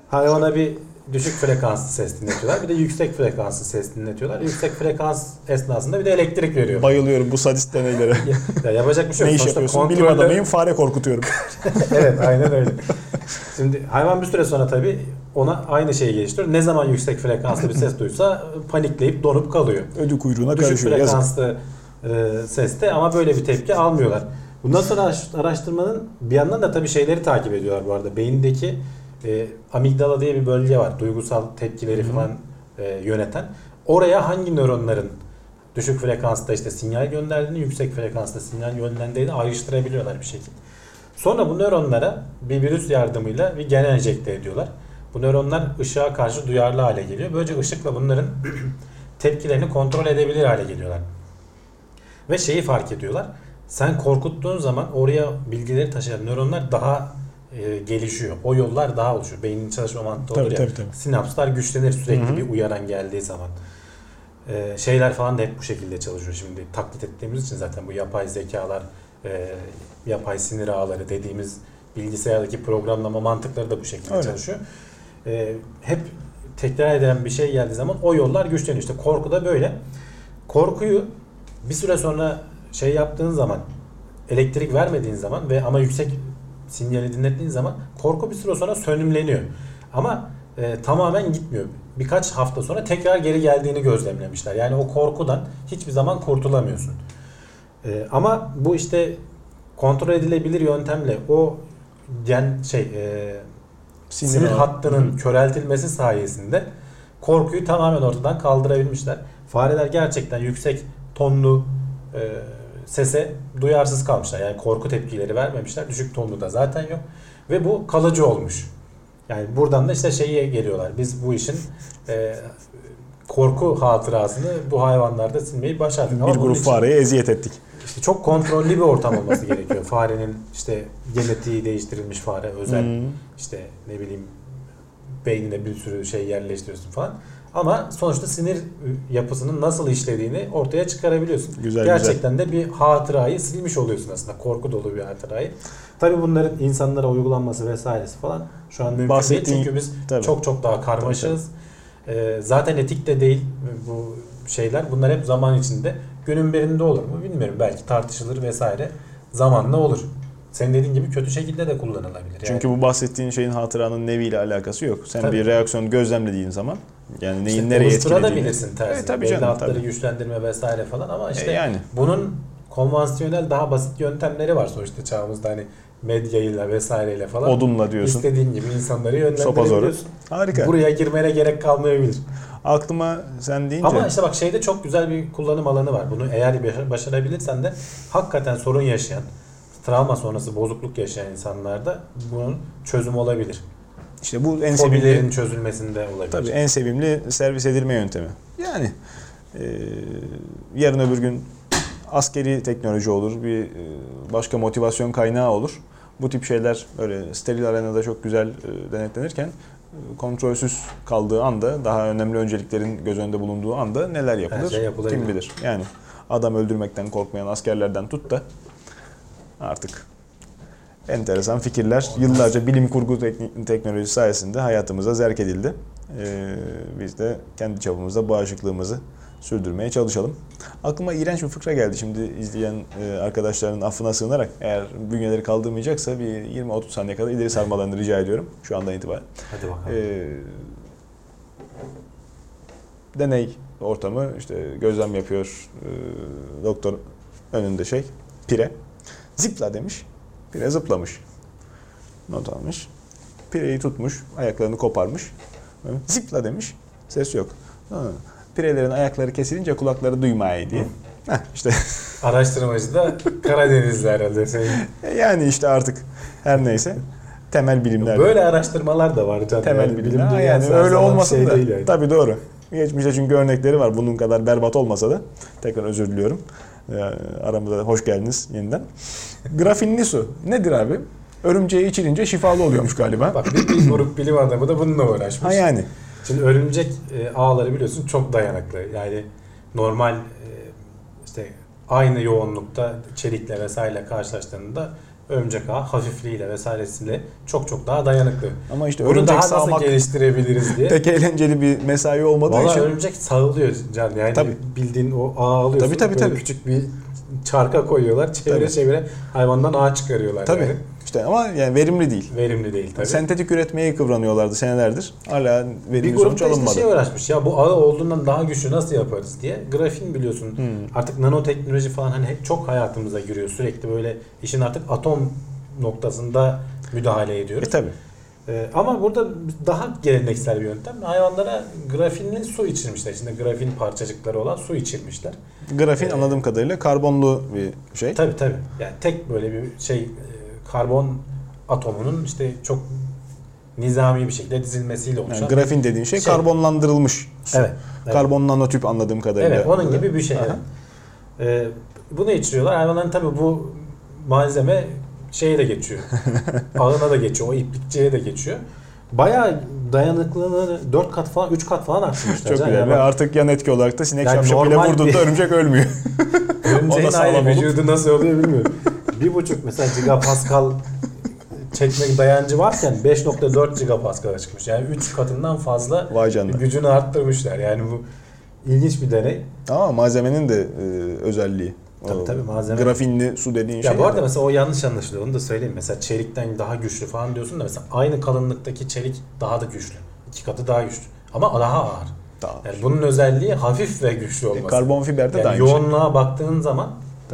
Hayvana bir düşük frekanslı ses dinletiyorlar. Bir de yüksek frekanslı ses dinletiyorlar. Yüksek frekans esnasında bir de elektrik veriyor. Bayılıyorum bu sadist deneylere. Ya yapacak bir şey ne yok. iş Sonuçta yapıyorsun? Bilim kontrolde- adamıyım fare korkutuyorum. evet aynen öyle. Şimdi hayvan bir süre sonra tabii ona aynı şeyi geliştiriyor. Ne zaman yüksek frekanslı bir ses duysa panikleyip donup kalıyor. Ödü kuyruğuna Düşük karışıyor. Yazık. frekanslı e, seste ama böyle bir tepki almıyorlar. Bundan sonra araş- araştırmanın bir yandan da tabii şeyleri takip ediyorlar bu arada. Beyindeki e, amigdala diye bir bölge var. Duygusal tepkileri falan e, yöneten. Oraya hangi nöronların düşük frekansta işte sinyal gönderdiğini, yüksek frekansta sinyal gönderdiğini ayrıştırabiliyorlar bir şekilde. Sonra bu nöronlara bir virüs yardımıyla bir gen enjekte ediyorlar. Bu nöronlar ışığa karşı duyarlı hale geliyor. Böylece ışıkla bunların tepkilerini kontrol edebilir hale geliyorlar. Ve şeyi fark ediyorlar. Sen korkuttuğun zaman oraya bilgileri taşıyan nöronlar daha e, gelişiyor. O yollar daha oluşuyor. Beynin çalışma mantığı olur Tabii, ya. tabii, tabii. Sinapslar güçlenir sürekli Hı hı. bir uyaran geldiği zaman. E, şeyler falan da hep bu şekilde çalışıyor şimdi. Taklit ettiğimiz için zaten bu yapay zekalar, e, yapay sinir ağları dediğimiz bilgisayardaki programlama mantıkları da bu şekilde Öyle. çalışıyor. E, hep tekrar eden bir şey geldiği zaman o yollar güçleniyor. İşte korku da böyle. Korkuyu bir süre sonra şey yaptığın zaman elektrik vermediğin zaman ve ama yüksek sinyali dinlettiğin zaman korku bir süre sonra sönümleniyor. Ama e, tamamen gitmiyor. birkaç hafta sonra tekrar geri geldiğini gözlemlemişler. Yani o korkudan hiçbir zaman kurtulamıyorsun. Ee, ama bu işte kontrol edilebilir yöntemle o gen şey e, sinir, Sinir hattının köreltilmesi sayesinde korkuyu tamamen ortadan kaldırabilmişler. Fareler gerçekten yüksek tonlu e, sese duyarsız kalmışlar. Yani korku tepkileri vermemişler. Düşük tonlu da zaten yok. Ve bu kalıcı olmuş. Yani buradan da işte şeye geliyorlar. Biz bu işin e, korku hatırasını bu hayvanlarda silmeyi başardık. Ama Bir grup için fareye eziyet ettik. işte çok kontrollü bir ortam olması gerekiyor. Farenin işte genetiği değiştirilmiş fare özel Hmm. işte ne bileyim beynine bir sürü şey yerleştiriyorsun falan. Ama sonuçta sinir yapısının nasıl işlediğini ortaya çıkarabiliyorsun. Güzel Gerçekten de bir hatırayı silmiş oluyorsun aslında. Korku dolu bir hatırayı. Tabii bunların insanlara uygulanması vesairesi falan şu an mümkün Bahsettiğin- değil. Çünkü biz Tabii. çok çok daha karmaşığız. Ee, zaten etik de değil bu şeyler. Bunlar hep zaman içinde. Günün birinde olur mu bilmiyorum. Belki tartışılır vesaire. Zamanla olur. Senin dediğin gibi kötü şekilde de kullanılabilir. Yani Çünkü bu bahsettiğin şeyin hatıranın neviyle alakası yok. Sen Tabii. bir reaksiyon gözlemlediğin zaman yani neyin işte nereye etkilediğini. tersine. Evet, tabii Belli canım, hatları tabii. güçlendirme vesaire falan ama işte E, yani. bunun konvansiyonel daha basit yöntemleri var sonuçta çağımızda hani medyayla vesaireyle falan. Odunla diyorsun. İstediğin gibi insanları yönlendirebiliyorsun. Harika. Buraya girmene gerek kalmayabilir. Aklıma sen deyince Ama işte bak şeyde çok güzel bir kullanım alanı var. Bunu eğer başar- başarabilirsen de hakikaten sorun yaşayan, travma sonrası bozukluk yaşayan insanlarda bunun çözüm olabilir. İşte bu en Fobilerin sevimli çözülmesinde olabilir. tabii en sevimli servis edilme yöntemi. Yani e, yarın öbür gün askeri teknoloji olur, bir e, başka motivasyon kaynağı olur. Bu tip şeyler böyle steril arenada çok güzel e, denetlenirken e, kontrolsüz kaldığı anda, daha önemli önceliklerin göz önünde bulunduğu anda neler yapılır? şey yapılabilir. Kim bilir. Yani adam öldürmekten korkmayan askerlerden tut da artık enteresan fikirler yıllarca bilim kurgu teknik- teknolojisi sayesinde hayatımıza zerk edildi. Ee, biz de kendi çapımızda bağışıklığımızı sürdürmeye çalışalım. Aklıma iğrenç bir fıkra geldi şimdi izleyen e, arkadaşların affına sığınarak. Eğer bünyeleri kaldırmayacaksa bir 20-30 saniye kadar ileri sarmalarını rica ediyorum şu andan itibaren. Hadi bakalım. Ee, deney ortamı işte gözlem yapıyor ee, doktor önünde şey pire zıpla demiş pire zıplamış not almış pireyi tutmuş ayaklarını koparmış zıpla demiş ses yok pirelerin ayakları kesilince kulakları duymaya diye Heh, işte Araştırmacı da Karadenizli herhalde. Senin. yani işte artık her neyse temel bilimler Böyle araştırmalar da var canım. temel Yani bilimler. bilim yani öyle olmasın şey da. değil yani. Tabii doğru. Geçmişte çünkü örnekleri var. Bunun kadar berbat olmasa da. Tekrar özür diliyorum. Ee, aramıza hoş geldiniz yeniden. Grafinli su. Nedir abi? Örümceği içilince şifalı oluyormuş galiba. Bak bir, bir grup bilim adamı da bununla uğraşmış. Ha yani. Şimdi örümcek e, ağları biliyorsun çok dayanıklı. Yani normal e, işte aynı yoğunlukta çelikle vesaireyle karşılaştığında örümcek ağı hafifliğiyle vesairesiyle çok çok daha dayanıklı. Ama işte Bunu örümcek daha nasıl geliştirebiliriz diye. pek eğlenceli bir mesai olmadığı Valla için. örümcek sağılıyor can yani Tabii. bildiğin o ağı alıyorsun. Tabii, tabii, tabii. Küçük bir çarka koyuyorlar. Çevire Tabii. çevire hayvandan ağ çıkarıyorlar. Tabii. Yani. İşte ama yani verimli değil. Verimli değil tabii. Sentetik üretmeye kıvranıyorlardı senelerdir. Hala bir verimli grup sonuç da işte alınmadı. şey uğraşmış ya bu ağı olduğundan daha güçlü nasıl yaparız diye. Grafin biliyorsun Hmm. artık nanoteknoloji falan hani çok hayatımıza giriyor. Sürekli böyle işin artık atom noktasında müdahale ediyoruz. E tabii. Ee, ama burada daha geleneksel bir yöntem. Hayvanlara grafinli su içirmişler. İçinde grafin parçacıkları olan su içirmişler. Grafin Ee, anladığım kadarıyla karbonlu bir şey. Tabii tabii. Yani tek böyle bir şey e, karbon atomunun işte çok nizami bir şekilde dizilmesiyle oluşan. Yani grafin dediğin şey, Şey. karbonlandırılmış. Evet. evet. Karbon nanotüp anladığım kadarıyla. Evet onun gibi bir şey. Aha. evet. Ee, bunu içiriyorlar. Hayvanların tabii bu malzeme şeye de geçiyor. Ağına da geçiyor. O iplikçiye de geçiyor. Bayağı dayanıklılığını 4 kat falan 3 kat falan arttırmışlar. Çok güzel. Yani Ve artık yan etki olarak da sinek Yani şapşapıyla vurduğunda bir- örümcek ölmüyor. Örümceğin olup- vücudu nasıl oluyor bilmiyorum. bir buçuk mesela gigapascal çekme dayancı varken 5.4 gigapascal'a çıkmış. Yani 3 katından fazla Vay canına. gücünü arttırmışlar. Yani bu ilginç bir deney. Ama malzemenin de e, özelliği. Tabii, tabii, malzeme- Grafinli su dediğin Ya şey. bu arada mesela o yanlış anlaşılıyor. Onu da söyleyeyim. Mesela çelikten daha güçlü falan diyorsun da mesela aynı kalınlıktaki çelik daha da güçlü. İki katı daha güçlü. ama daha ağır. Daha Yani bunun özelliği hafif ve güçlü olması. E, karbon fiberde yani aynı şey. yoğunluğa baktığın zaman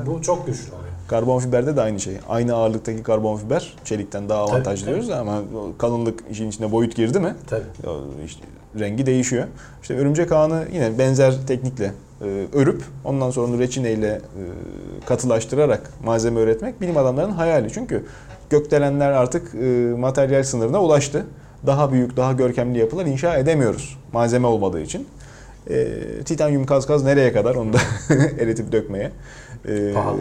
bu çok güçlü oluyor. Karbon fiberde de aynı şey. Aynı ağırlıktaki karbon fiber çelikten daha avantajlı tabii. diyoruz ama kalınlık işin içine boyut girdi mi Tabii. işte rengi değişiyor. İşte örümcek ağını yine benzer teknikle e, örüp ondan sonra onu reçineyle e, katılaştırarak malzeme üretmek bilim adamlarının hayali. Çünkü gökdelenler artık e, materyal sınırına ulaştı. Daha büyük, daha görkemli yapılar inşa edemiyoruz malzeme olmadığı için. E, titanyum kaz kaz nereye kadar onu da eritip dökmeye. E, Pahalı.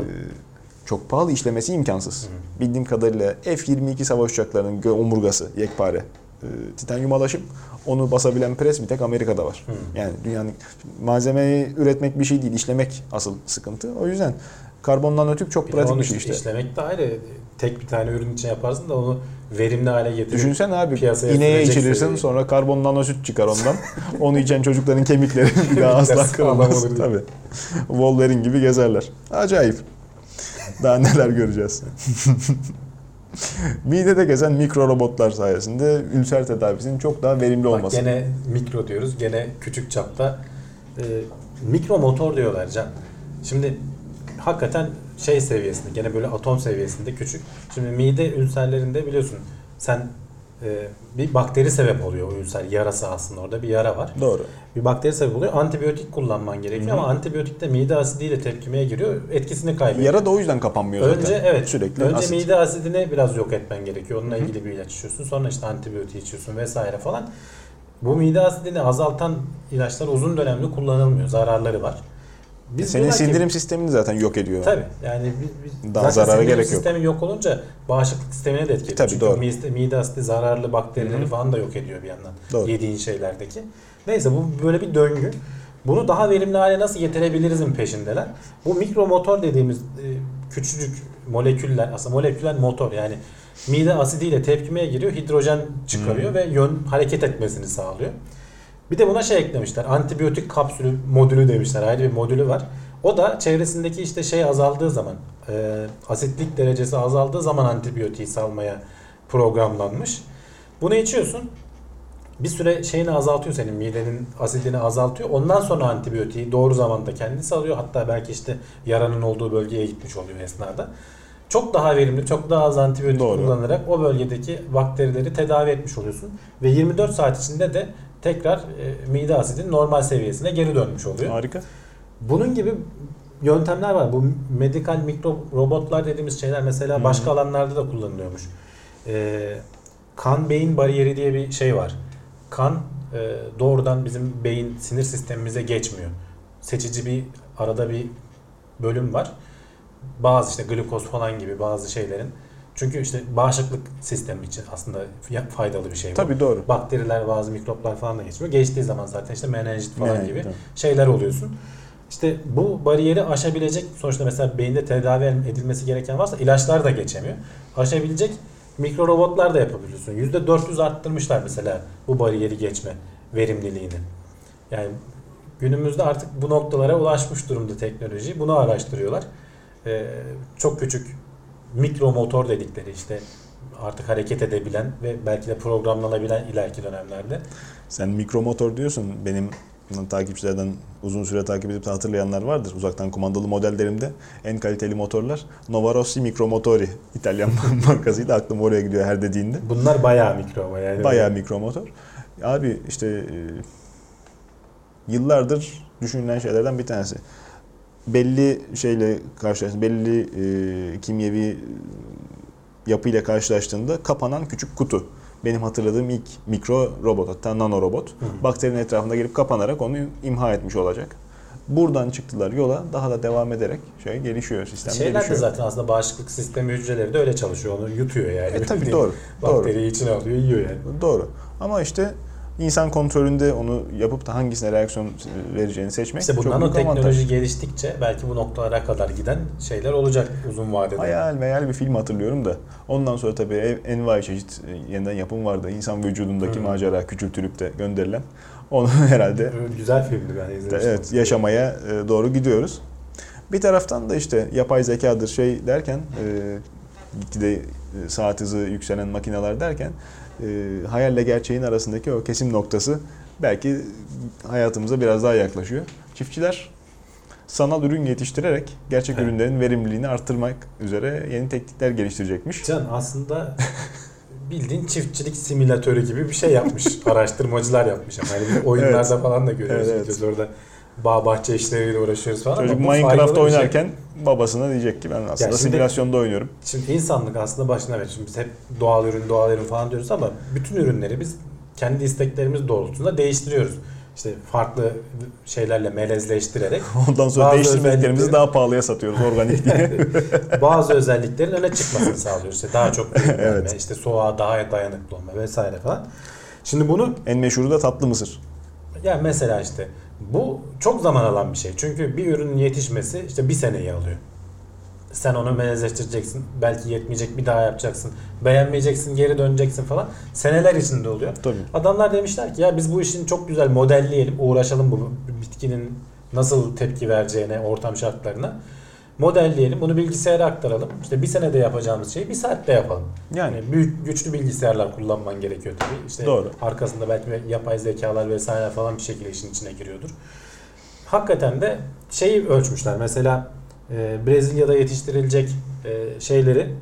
Çok pahalı işlemesi imkansız. Hı. Bildiğim kadarıyla F-22 savaş uçaklarının omurgası yekpare. E, titanyum alaşım onu basabilen pres bir tek Amerika'da var. Hı. Yani dünyanın malzemeyi üretmek bir şey değil, işlemek asıl sıkıntı. O yüzden karbon nanotüp çok Bir pratik bir şey işte. işlemek de ayrı. Tek bir tane ürün için yaparsın da onu verimli hale getirip Düşünsen abi piyasaya ineğe içirirsin seviye. sonra karbon nanosüt çıkar ondan. Onu içen çocukların kemikleri bir daha asla kırılmaz. Tabii. Wolverine gibi gezerler. Acayip. Daha neler göreceğiz. Midede gezen mikro robotlar sayesinde ülser tedavisinin çok daha verimli Bak olması. gene mikro diyoruz. Gene küçük çapta e, mikro motor diyorlar Can. Şimdi hakikaten şey seviyesinde gene böyle atom seviyesinde küçük. Şimdi mide ülserlerinde biliyorsun sen e, bir bakteri sebep oluyor o ülser yarası aslında orada bir yara var. Doğru. Bir bakteri sebep oluyor. Antibiyotik kullanman gerekiyor Hı hı. ama antibiyotik de mide asidiyle tepkimeye giriyor. Etkisini kaybediyor. Yara da o yüzden kapanmıyor zaten. Önce evet. Sürekli önce asit. mide asidini biraz yok etmen gerekiyor. Onunla Hı hı. ilgili bir ilaç içiyorsun. Sonra işte antibiyotik içiyorsun vesaire falan. Bu mide asidini azaltan ilaçlar uzun dönemli kullanılmıyor. Zararları var. Biz Senin ki- sindirim sistemini zaten yok ediyor. Tabii yani biz, biz Daha zaten zarara gerek yok. sistemi yok olunca bağışıklık sistemine de etki ediyor. Tabii, Çünkü doğru. Mide, mide asidi zararlı bakterileri Hı hı. falan da yok ediyor bir yandan. Doğru. Yediğin şeylerdeki. Neyse bu böyle bir döngü. Bunu daha verimli hale nasıl getirebilirizin peşindeler. Bu mikro motor dediğimiz e, küçücük moleküller aslında moleküler motor yani mide asidiyle tepkimeye giriyor, hidrojen çıkarıyor Hı. ve yön hareket etmesini sağlıyor. Bir de buna şey eklemişler. Antibiyotik kapsülü modülü demişler. Ayrı bir modülü var. O da çevresindeki işte şey azaldığı zaman, e, asitlik derecesi azaldığı zaman antibiyotiği salmaya programlanmış. Bunu içiyorsun. Bir süre şeyini azaltıyor senin midenin asidini azaltıyor. Ondan sonra antibiyotiği doğru zamanda kendisi alıyor. Hatta belki işte yaranın olduğu bölgeye gitmiş oluyor esnada. Çok daha verimli, çok daha az antibiyotik Doğru. kullanarak o bölgedeki bakterileri tedavi etmiş oluyorsun. Ve 24 saat içinde de tekrar e, mide asidinin normal seviyesine geri dönmüş oluyor. Harika. Bunun gibi yöntemler var. Bu medikal mikro robotlar dediğimiz şeyler mesela Hı. başka alanlarda da kullanılıyormuş. Ee, kan beyin bariyeri diye bir şey var. Kan e, doğrudan bizim beyin sinir sistemimize geçmiyor. Seçici bir arada bir bölüm var. Bazı işte glukoz falan gibi bazı şeylerin. Çünkü işte bağışıklık sistemi için aslında faydalı bir şey bu. Tabii doğru. Bakteriler, bazı mikroplar falan da geçmiyor. Geçtiği zaman zaten işte menenjit falan Yani, gibi tabii. şeyler oluyorsun. İşte bu bariyeri aşabilecek sonuçta mesela beyinde tedavi edilmesi gereken varsa ilaçlar da geçemiyor. Aşabilecek mikro robotlar da yapabiliyorsun. %400 arttırmışlar mesela bu bariyeri geçme verimliliğini. Yani günümüzde artık bu noktalara ulaşmış durumda teknoloji. Bunu araştırıyorlar. Ee, çok küçük mikro motor dedikleri işte artık hareket edebilen ve belki de programlanabilen ileriki dönemlerde. Sen mikromotor diyorsun. Benim takipçilerden uzun süre takip edip de hatırlayanlar vardır. Uzaktan kumandalı modellerimde en kaliteli motorlar Nova Rossi Micromotori. İtalyan markasıyla aklım oraya gidiyor her dediğinde. Bunlar bayağı mikro ama yani. Bayağı mikromotor. Abi işte e, yıllardır düşünülen şeylerden bir tanesi. Belli şeyle karşılaştığında, belli e, kimyevi yapıyla karşılaştığında kapanan küçük kutu. Benim hatırladığım ilk mikro robot hatta nano robot. Hı hı. Bakterinin etrafında gelip kapanarak onu imha etmiş olacak. Buradan çıktılar yola daha da devam ederek şey gelişiyor sistem Şeyler de gelişiyor. zaten aslında bağışıklık sistemi hücreleri de öyle çalışıyor. Onu yutuyor yani. E, tabii doğru. Doğru. Bakteriyi içine alıyor, yiyor yani. Doğru. Ama işte insan kontrolünde onu yapıp da hangisine reaksiyon vereceğini seçmek İşte bu çok büyük avantaj. nanoteknoloji geliştikçe belki bu noktalara kadar giden şeyler olacak uzun vadede. Hayal meyal bir film hatırlıyorum da ondan sonra tabii envai çeşit e, yeniden yapım vardı. İnsan vücudundaki Hı. macera küçültülüp de gönderilen. Onu herhalde Güzel filmdi ben izlemiştim. evet yaşamaya e, doğru gidiyoruz. Bir taraftan da işte yapay zekadır şey derken e, gitgide e, saat hızı yükselen makineler derken e, hayalle gerçeğin arasındaki o kesim noktası belki hayatımıza biraz daha yaklaşıyor. Çiftçiler sanal ürün yetiştirerek gerçek Evet. ürünlerin verimliliğini arttırmak üzere yeni teknikler geliştirecekmiş. Can aslında bildiğin çiftçilik simülatörü gibi bir şey yapmış. Araştırmacılar yapmış ama yani oyunlarda falan da görüyoruz. Evet, evet. Orada bağ bahçe işleriyle uğraşıyoruz falan Çocuk Minecraft şey. oynarken babasına diyecek ki ben aslında şimdi- simülasyonda oynuyorum. Şimdi insanlık aslında başına ver. Şimdi biz hep doğal ürün, doğal ürün falan diyoruz ama bütün ürünleri biz kendi isteklerimiz doğrultusunda değiştiriyoruz. İşte farklı şeylerle melezleştirerek Ondan sonra değiştirmediklerimizi daha pahalıya satıyoruz organik diye. bazı özelliklerin öne çıkmasını sağlıyoruz. İşte daha çok Evet. işte soğuğa daha dayanıklı olma vesaire falan. Şimdi bunu en meşhuru da tatlı mısır. yani mesela işte bu çok zaman alan bir şey. Çünkü bir ürünün yetişmesi işte bir seneyi alıyor. Sen onu melezleştireceksin. Belki yetmeyecek bir daha yapacaksın. Beğenmeyeceksin geri döneceksin falan. Seneler içinde oluyor. Tabii. Adamlar demişler ki ya biz bu işin çok güzel modelleyelim. Uğraşalım bu bitkinin nasıl tepki vereceğine, ortam şartlarına. Modelleyelim. Bunu bilgisayara aktaralım. İşte bir senede yapacağımız şeyi bir saatte yapalım. Yani Yani büyük güçlü bilgisayarlar kullanman gerekiyor tabii. İşte Doğru. arkasında belki yapay zekalar vesaire falan bir şekilde işin içine giriyordur. Hakikaten de şeyi ölçmüşler. Mesela e, Brezilya'da yetiştirilecek e, şeyleri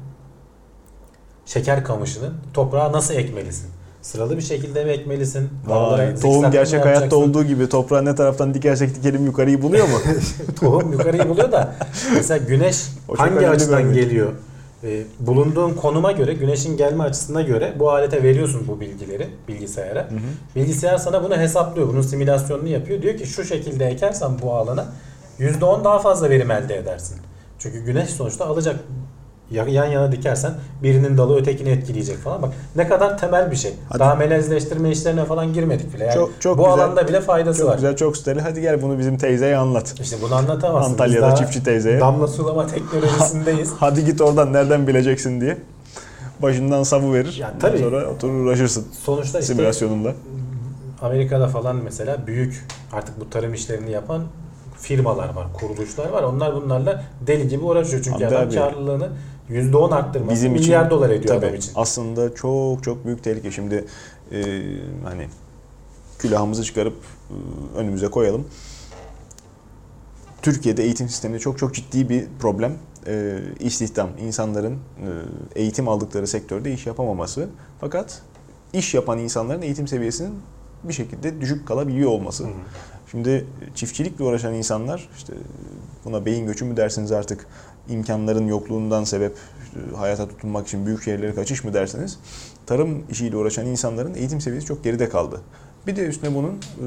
şeker kamışını toprağa nasıl ekmelisin? Sıralı bir şekilde mi ekmelisin? Vay, tohum gerçek hayatta olduğu gibi toprağı ne taraftan dikersek dikelim yukarıyı buluyor mu? Tohum yukarıyı buluyor da mesela güneş hangi açıdan geliyor? Ee, bulunduğun konuma göre, güneşin gelme açısına göre bu alete veriyorsun bu bilgileri bilgisayara. Hı hı. Bilgisayar sana bunu hesaplıyor. Bunun simülasyonunu yapıyor. Diyor ki şu şekilde ekersen bu alana %10 daha fazla verim elde edersin. Çünkü güneş sonuçta alacak yan yana dikersen birinin dalı ötekini etkileyecek falan. Bak ne kadar temel bir şey. Hadi. Daha melezleştirme işlerine falan girmedik bile. Yani Çok- çok bu güzel. alanda bile faydası Çok var. güzel çok steril. Hadi gel bunu bizim teyzeye anlat. İşte bunu anlatamazsın. Biz Antalya'da daha çiftçi teyzeye. Damla sulama teknolojisindeyiz. Hadi git oradan nereden bileceksin diye. Başından savu verir. Ya Ondan tabii. Sonra oturur uğraşırsın Sonuçta işte simülasyonunda. Amerika'da falan mesela büyük artık bu tarım işlerini yapan firmalar var, kuruluşlar var. Onlar bunlarla deli gibi uğraşıyor. Çünkü Abi adam abi. karlılığını %10 arttırması Bizim milyar için dolar ediyor tabii, adam için. Aslında çok çok büyük tehlike. Şimdi e, hani külahımızı çıkarıp e, önümüze koyalım. Türkiye'de eğitim sisteminde çok çok ciddi bir problem. E, istihdam, insanların e, eğitim aldıkları sektörde iş yapamaması. Fakat iş yapan insanların eğitim seviyesinin bir şekilde düşük kalabiliyor olması. Hı hı. Şimdi çiftçilikle uğraşan insanlar işte buna beyin göçü mü dersiniz artık imkanların yokluğundan sebep işte hayata tutunmak için büyük şehirlere kaçış mı derseniz tarım işiyle uğraşan insanların eğitim seviyesi çok geride kaldı. Bir de üstüne bunun e,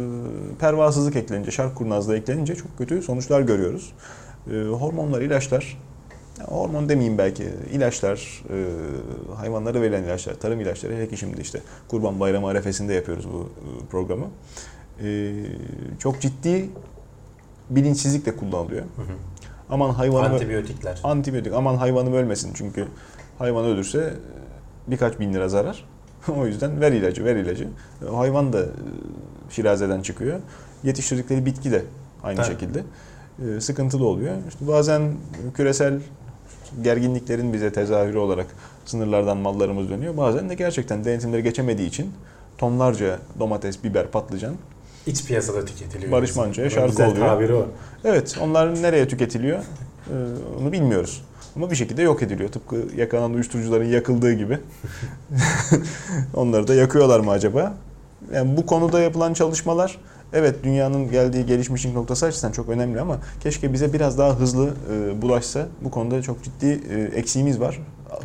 pervasızlık eklenince, şark kurnazlığı eklenince çok kötü sonuçlar görüyoruz. E, hormonlar, ilaçlar, hormon demeyeyim belki, ilaçlar, e, hayvanlara verilen ilaçlar, tarım ilaçları, hele ki şimdi işte Kurban Bayramı arefesinde yapıyoruz bu e, programı. E, çok ciddi bilinçsizlikle kullanılıyor. Hı hı. Aman hayvanım Antibiyotikler. antibiyotik aman hayvanım ölmesin çünkü hayvan ölürse e, birkaç bin lira zarar. o yüzden ver ilacı ver ilacı. E, Hayvan da e, şirazeden çıkıyor. Yetiştirdikleri bitki de aynı Tabii. şekilde sıkıntılı oluyor. İşte bazen küresel gerginliklerin bize tezahürü olarak sınırlardan mallarımız dönüyor. Bazen de gerçekten denetimleri geçemediği için tonlarca domates, biber, patlıcan İç piyasada tüketiliyor. Barış. Manço'ya şarkı güzel oluyor. tabiri o. Evet, onlar nereye tüketiliyor? Ee, onu bilmiyoruz. Ama bir şekilde yok ediliyor. Tıpkı yakanan uyuşturucuların yakıldığı gibi. Onları da yakıyorlar mı acaba? Yani bu konuda yapılan çalışmalar evet dünyanın geldiği gelişmişlik noktası açısından çok önemli ama keşke bize biraz daha hızlı e, bulaşsa. Bu konuda çok ciddi e, eksiğimiz var.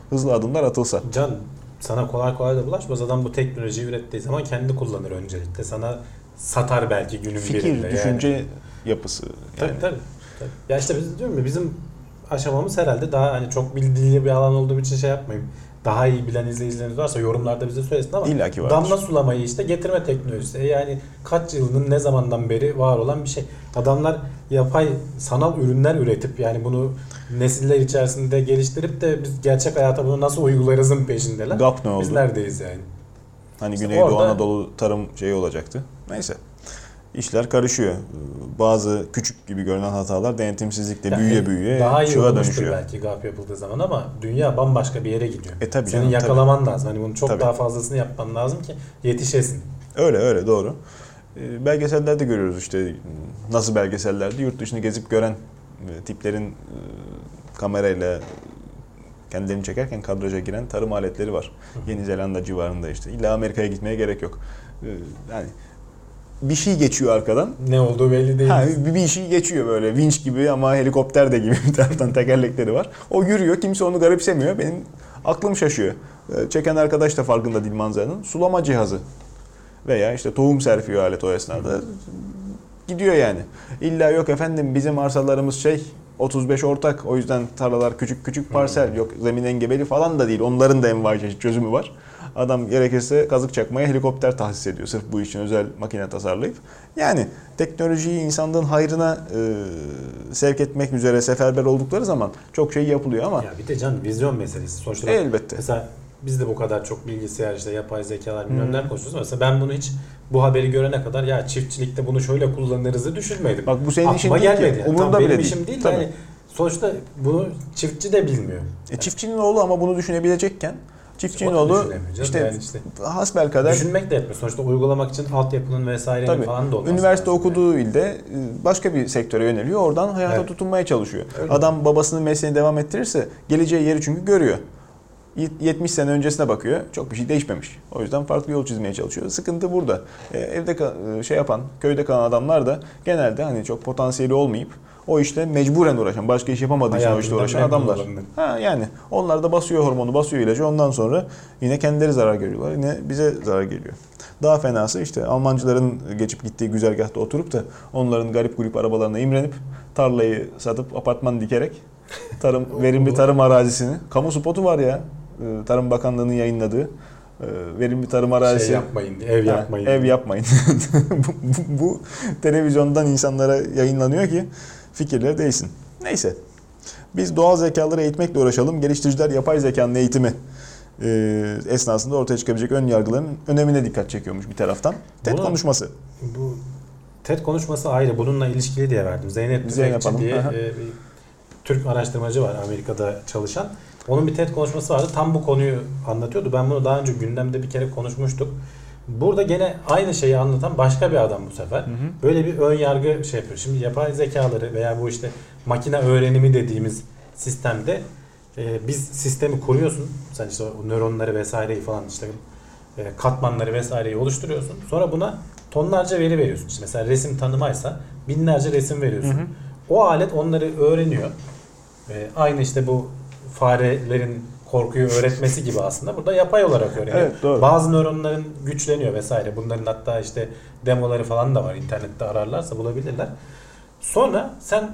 Hızlı adımlar atılsa. Can sana kolay kolay da bulaşmaz. Adam bu teknolojiyi ürettiği zaman kendi kullanır öncelikle. Sana satar belki günün birinde. Fikir, yani. düşünce yapısı. Tabii Yani. tabii. tabii. Ya işte biz diyorum ya bizim aşamamız herhalde daha hani çok bildiği bir alan olduğum için şey yapmayayım. Daha iyi bilen izleyicileriniz varsa yorumlarda bize söylesin ama İlla ki vardır. damla sulamayı işte getirme teknolojisi. E Yani kaç yılının ne zamandan beri var olan bir şey. Adamlar yapay sanal ürünler üretip yani bunu nesiller içerisinde geliştirip de biz gerçek hayata bunu nasıl uygularızın peşindeler. GAP ne oldu? Biz neredeyiz yani? Hani İşte Güneydoğu orada- Anadolu tarım şeyi olacaktı. Neyse. İşler karışıyor. Bazı küçük gibi görünen hatalar denetimsizlikle Yani büyüye büyüye daha iyi olmuştur dönüşüyor. belki GAP yapıldığı zaman ama dünya bambaşka bir yere gidiyor. E tabii Senin canım, yakalaman lazım. Hani bunu çok Tabii. daha fazlasını yapman lazım ki yetişesin. Öyle öyle doğru. E, belgesellerde görüyoruz işte nasıl belgesellerde yurt dışını gezip gören e, tiplerin e, kamerayla kendilerini çekerken kadraja giren tarım aletleri var. Yeni Zelanda civarında işte. İlla Amerika'ya gitmeye gerek yok. Yani bir şey geçiyor arkadan. Ne olduğu belli değil. Ha, bir, bir şey geçiyor böyle vinç gibi ama helikopter de gibi bir taraftan tekerlekleri var. O yürüyor kimse onu garipsemiyor. Benim aklım şaşıyor. E, Çeken arkadaş da farkında değil manzaranın. Sulama cihazı veya işte tohum serpiyor alet o esnada. Gidiyor yani. İlla yok efendim bizim arsalarımız şey 35 ortak o yüzden tarlalar küçük küçük parsel yok zemin engebeli falan da değil. Onların da envai çeşit çözümü var. Adam gerekirse kazık çakmaya helikopter tahsis ediyor sırf bu için özel makine tasarlayıp. Yani teknolojiyi insanlığın hayrına e, sevk etmek üzere seferber oldukları zaman çok şey yapılıyor ama Ya bir de can vizyon meselesi. Sonuçta elbette. mesela biz de bu kadar çok bilgisayar işte yapay zekalar bilmem neler konuşuyoruz. Mesela ben bunu hiç bu haberi görene kadar ya çiftçilikte bunu şöyle kullanırızı düşünmedim. Bak bu senin Aklıma işin değil gelmedi. ki. Yani. Umurunda Tam bile benim değil. işim değil Tabii. hani sonuçta bunu çiftçi de bilmiyor. E, çiftçinin oğlu ama bunu düşünebilecekken çiftçinin oğlu işte, Yani işte hasbel kadar Düşünmek de yetmiyor. Sonuçta uygulamak için altyapının Tabii. falan da olması Üniversite lazım okuduğu ilde e, başka bir sektöre yöneliyor. Oradan hayata Evet. tutunmaya çalışıyor. Öyle. Adam babasının mesleğini devam ettirirse geleceği yeri çünkü görüyor. Y- 70 sene öncesine bakıyor. Çok bir şey değişmemiş. O yüzden farklı yol çizmeye çalışıyor. Sıkıntı burada. E, evde e, şey yapan, köyde kalan adamlar da genelde hani çok potansiyeli olmayıp o işte mecburen uğraşan, başka iş yapamadığı için o işte uğraşan adamlar. Ha yani onlar da basıyor hormonu, basıyor ilacı. Ondan sonra yine kendileri zarar görüyorlar. Yine bize zarar geliyor. Daha fenası işte Almancıların geçip gittiği güzergahta oturup da onların garip grup arabalarına imrenip tarlayı satıp apartman dikerek tarım verimli tarım arazisini kamu spotu var ya e, Tarım Bakanlığı'nın yayınladığı e, verimli tarım arazisi Şey yapmayın, ev Ha, yapmayın. Ev diye. yapmayın. bu, bu- bu televizyondan insanlara yayınlanıyor ki fikirleri değilsin. Neyse. Biz doğal zekaları eğitmekle uğraşalım. Geliştiriciler yapay zekanın eğitimi e, esnasında ortaya çıkabilecek ön yargıların önemine dikkat çekiyormuş bir taraftan. TED Buna- konuşması. Bu TED konuşması ayrı. Bununla ilişkili diye verdim. Zeynep Tüfekçi diye e, bir Türk araştırmacı var Amerika'da çalışan. Onun bir TED konuşması vardı. Tam bu konuyu anlatıyordu. Ben bunu daha önce gündemde bir kere konuşmuştuk. Burada gene aynı şeyi anlatan başka bir adam bu sefer. Böyle bir ön yargı şey yapıyor. Şimdi yapay zekaları veya bu işte makine öğrenimi dediğimiz sistemde e, biz sistemi kuruyorsun. Sen işte o nöronları vesaireyi falan işte e, katmanları vesaireyi oluşturuyorsun. Sonra buna tonlarca veri veriyorsun. İşte mesela resim tanımaysa binlerce resim veriyorsun. Hı hı. O alet onları öğreniyor. E, aynı işte bu farelerin korkuyu öğretmesi gibi aslında. Burada yapay olarak öğreniyor. Evet, doğru. Bazı nöronların güçleniyor vesaire. Bunların hatta işte demoları falan da var. İnternette ararlarsa bulabilirler. Sonra sen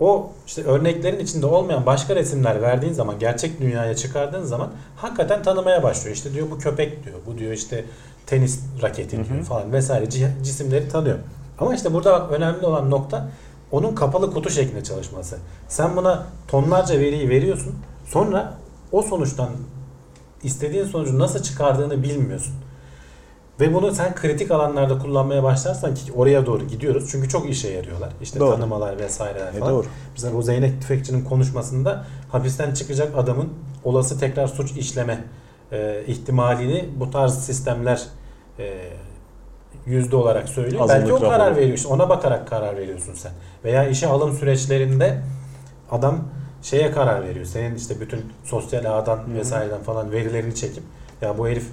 o işte örneklerin içinde olmayan başka resimler verdiğin zaman gerçek dünyaya çıkardığın zaman hakikaten tanımaya başlıyor. İşte diyor bu köpek diyor. Bu diyor işte tenis raketi Hı hı. diyor falan vesaire cisimleri tanıyor. Ama işte burada bak önemli olan nokta onun kapalı kutu şeklinde çalışması. Sen buna tonlarca veriyi veriyorsun. Sonra o sonuçtan istediğin sonucu nasıl çıkardığını bilmiyorsun. Ve bunu sen kritik alanlarda kullanmaya başlarsan ki oraya doğru gidiyoruz. Çünkü çok işe yarıyorlar. İşte Doğru. tanımalar vesaireler E, falan. doğru. Mesela bu Zeynep Tüfekçi'nin konuşmasında hapisten çıkacak adamın olası tekrar suç işleme e, ihtimalini bu tarz sistemler e, yüzde olarak söylüyor. Azınlık Belki o karar veriyor. İşte ona bakarak karar veriyorsun sen. Veya işe alım süreçlerinde adam şeye karar veriyor. Senin işte bütün sosyal ağdan hı. vesaireden falan verilerini çekip ya bu herif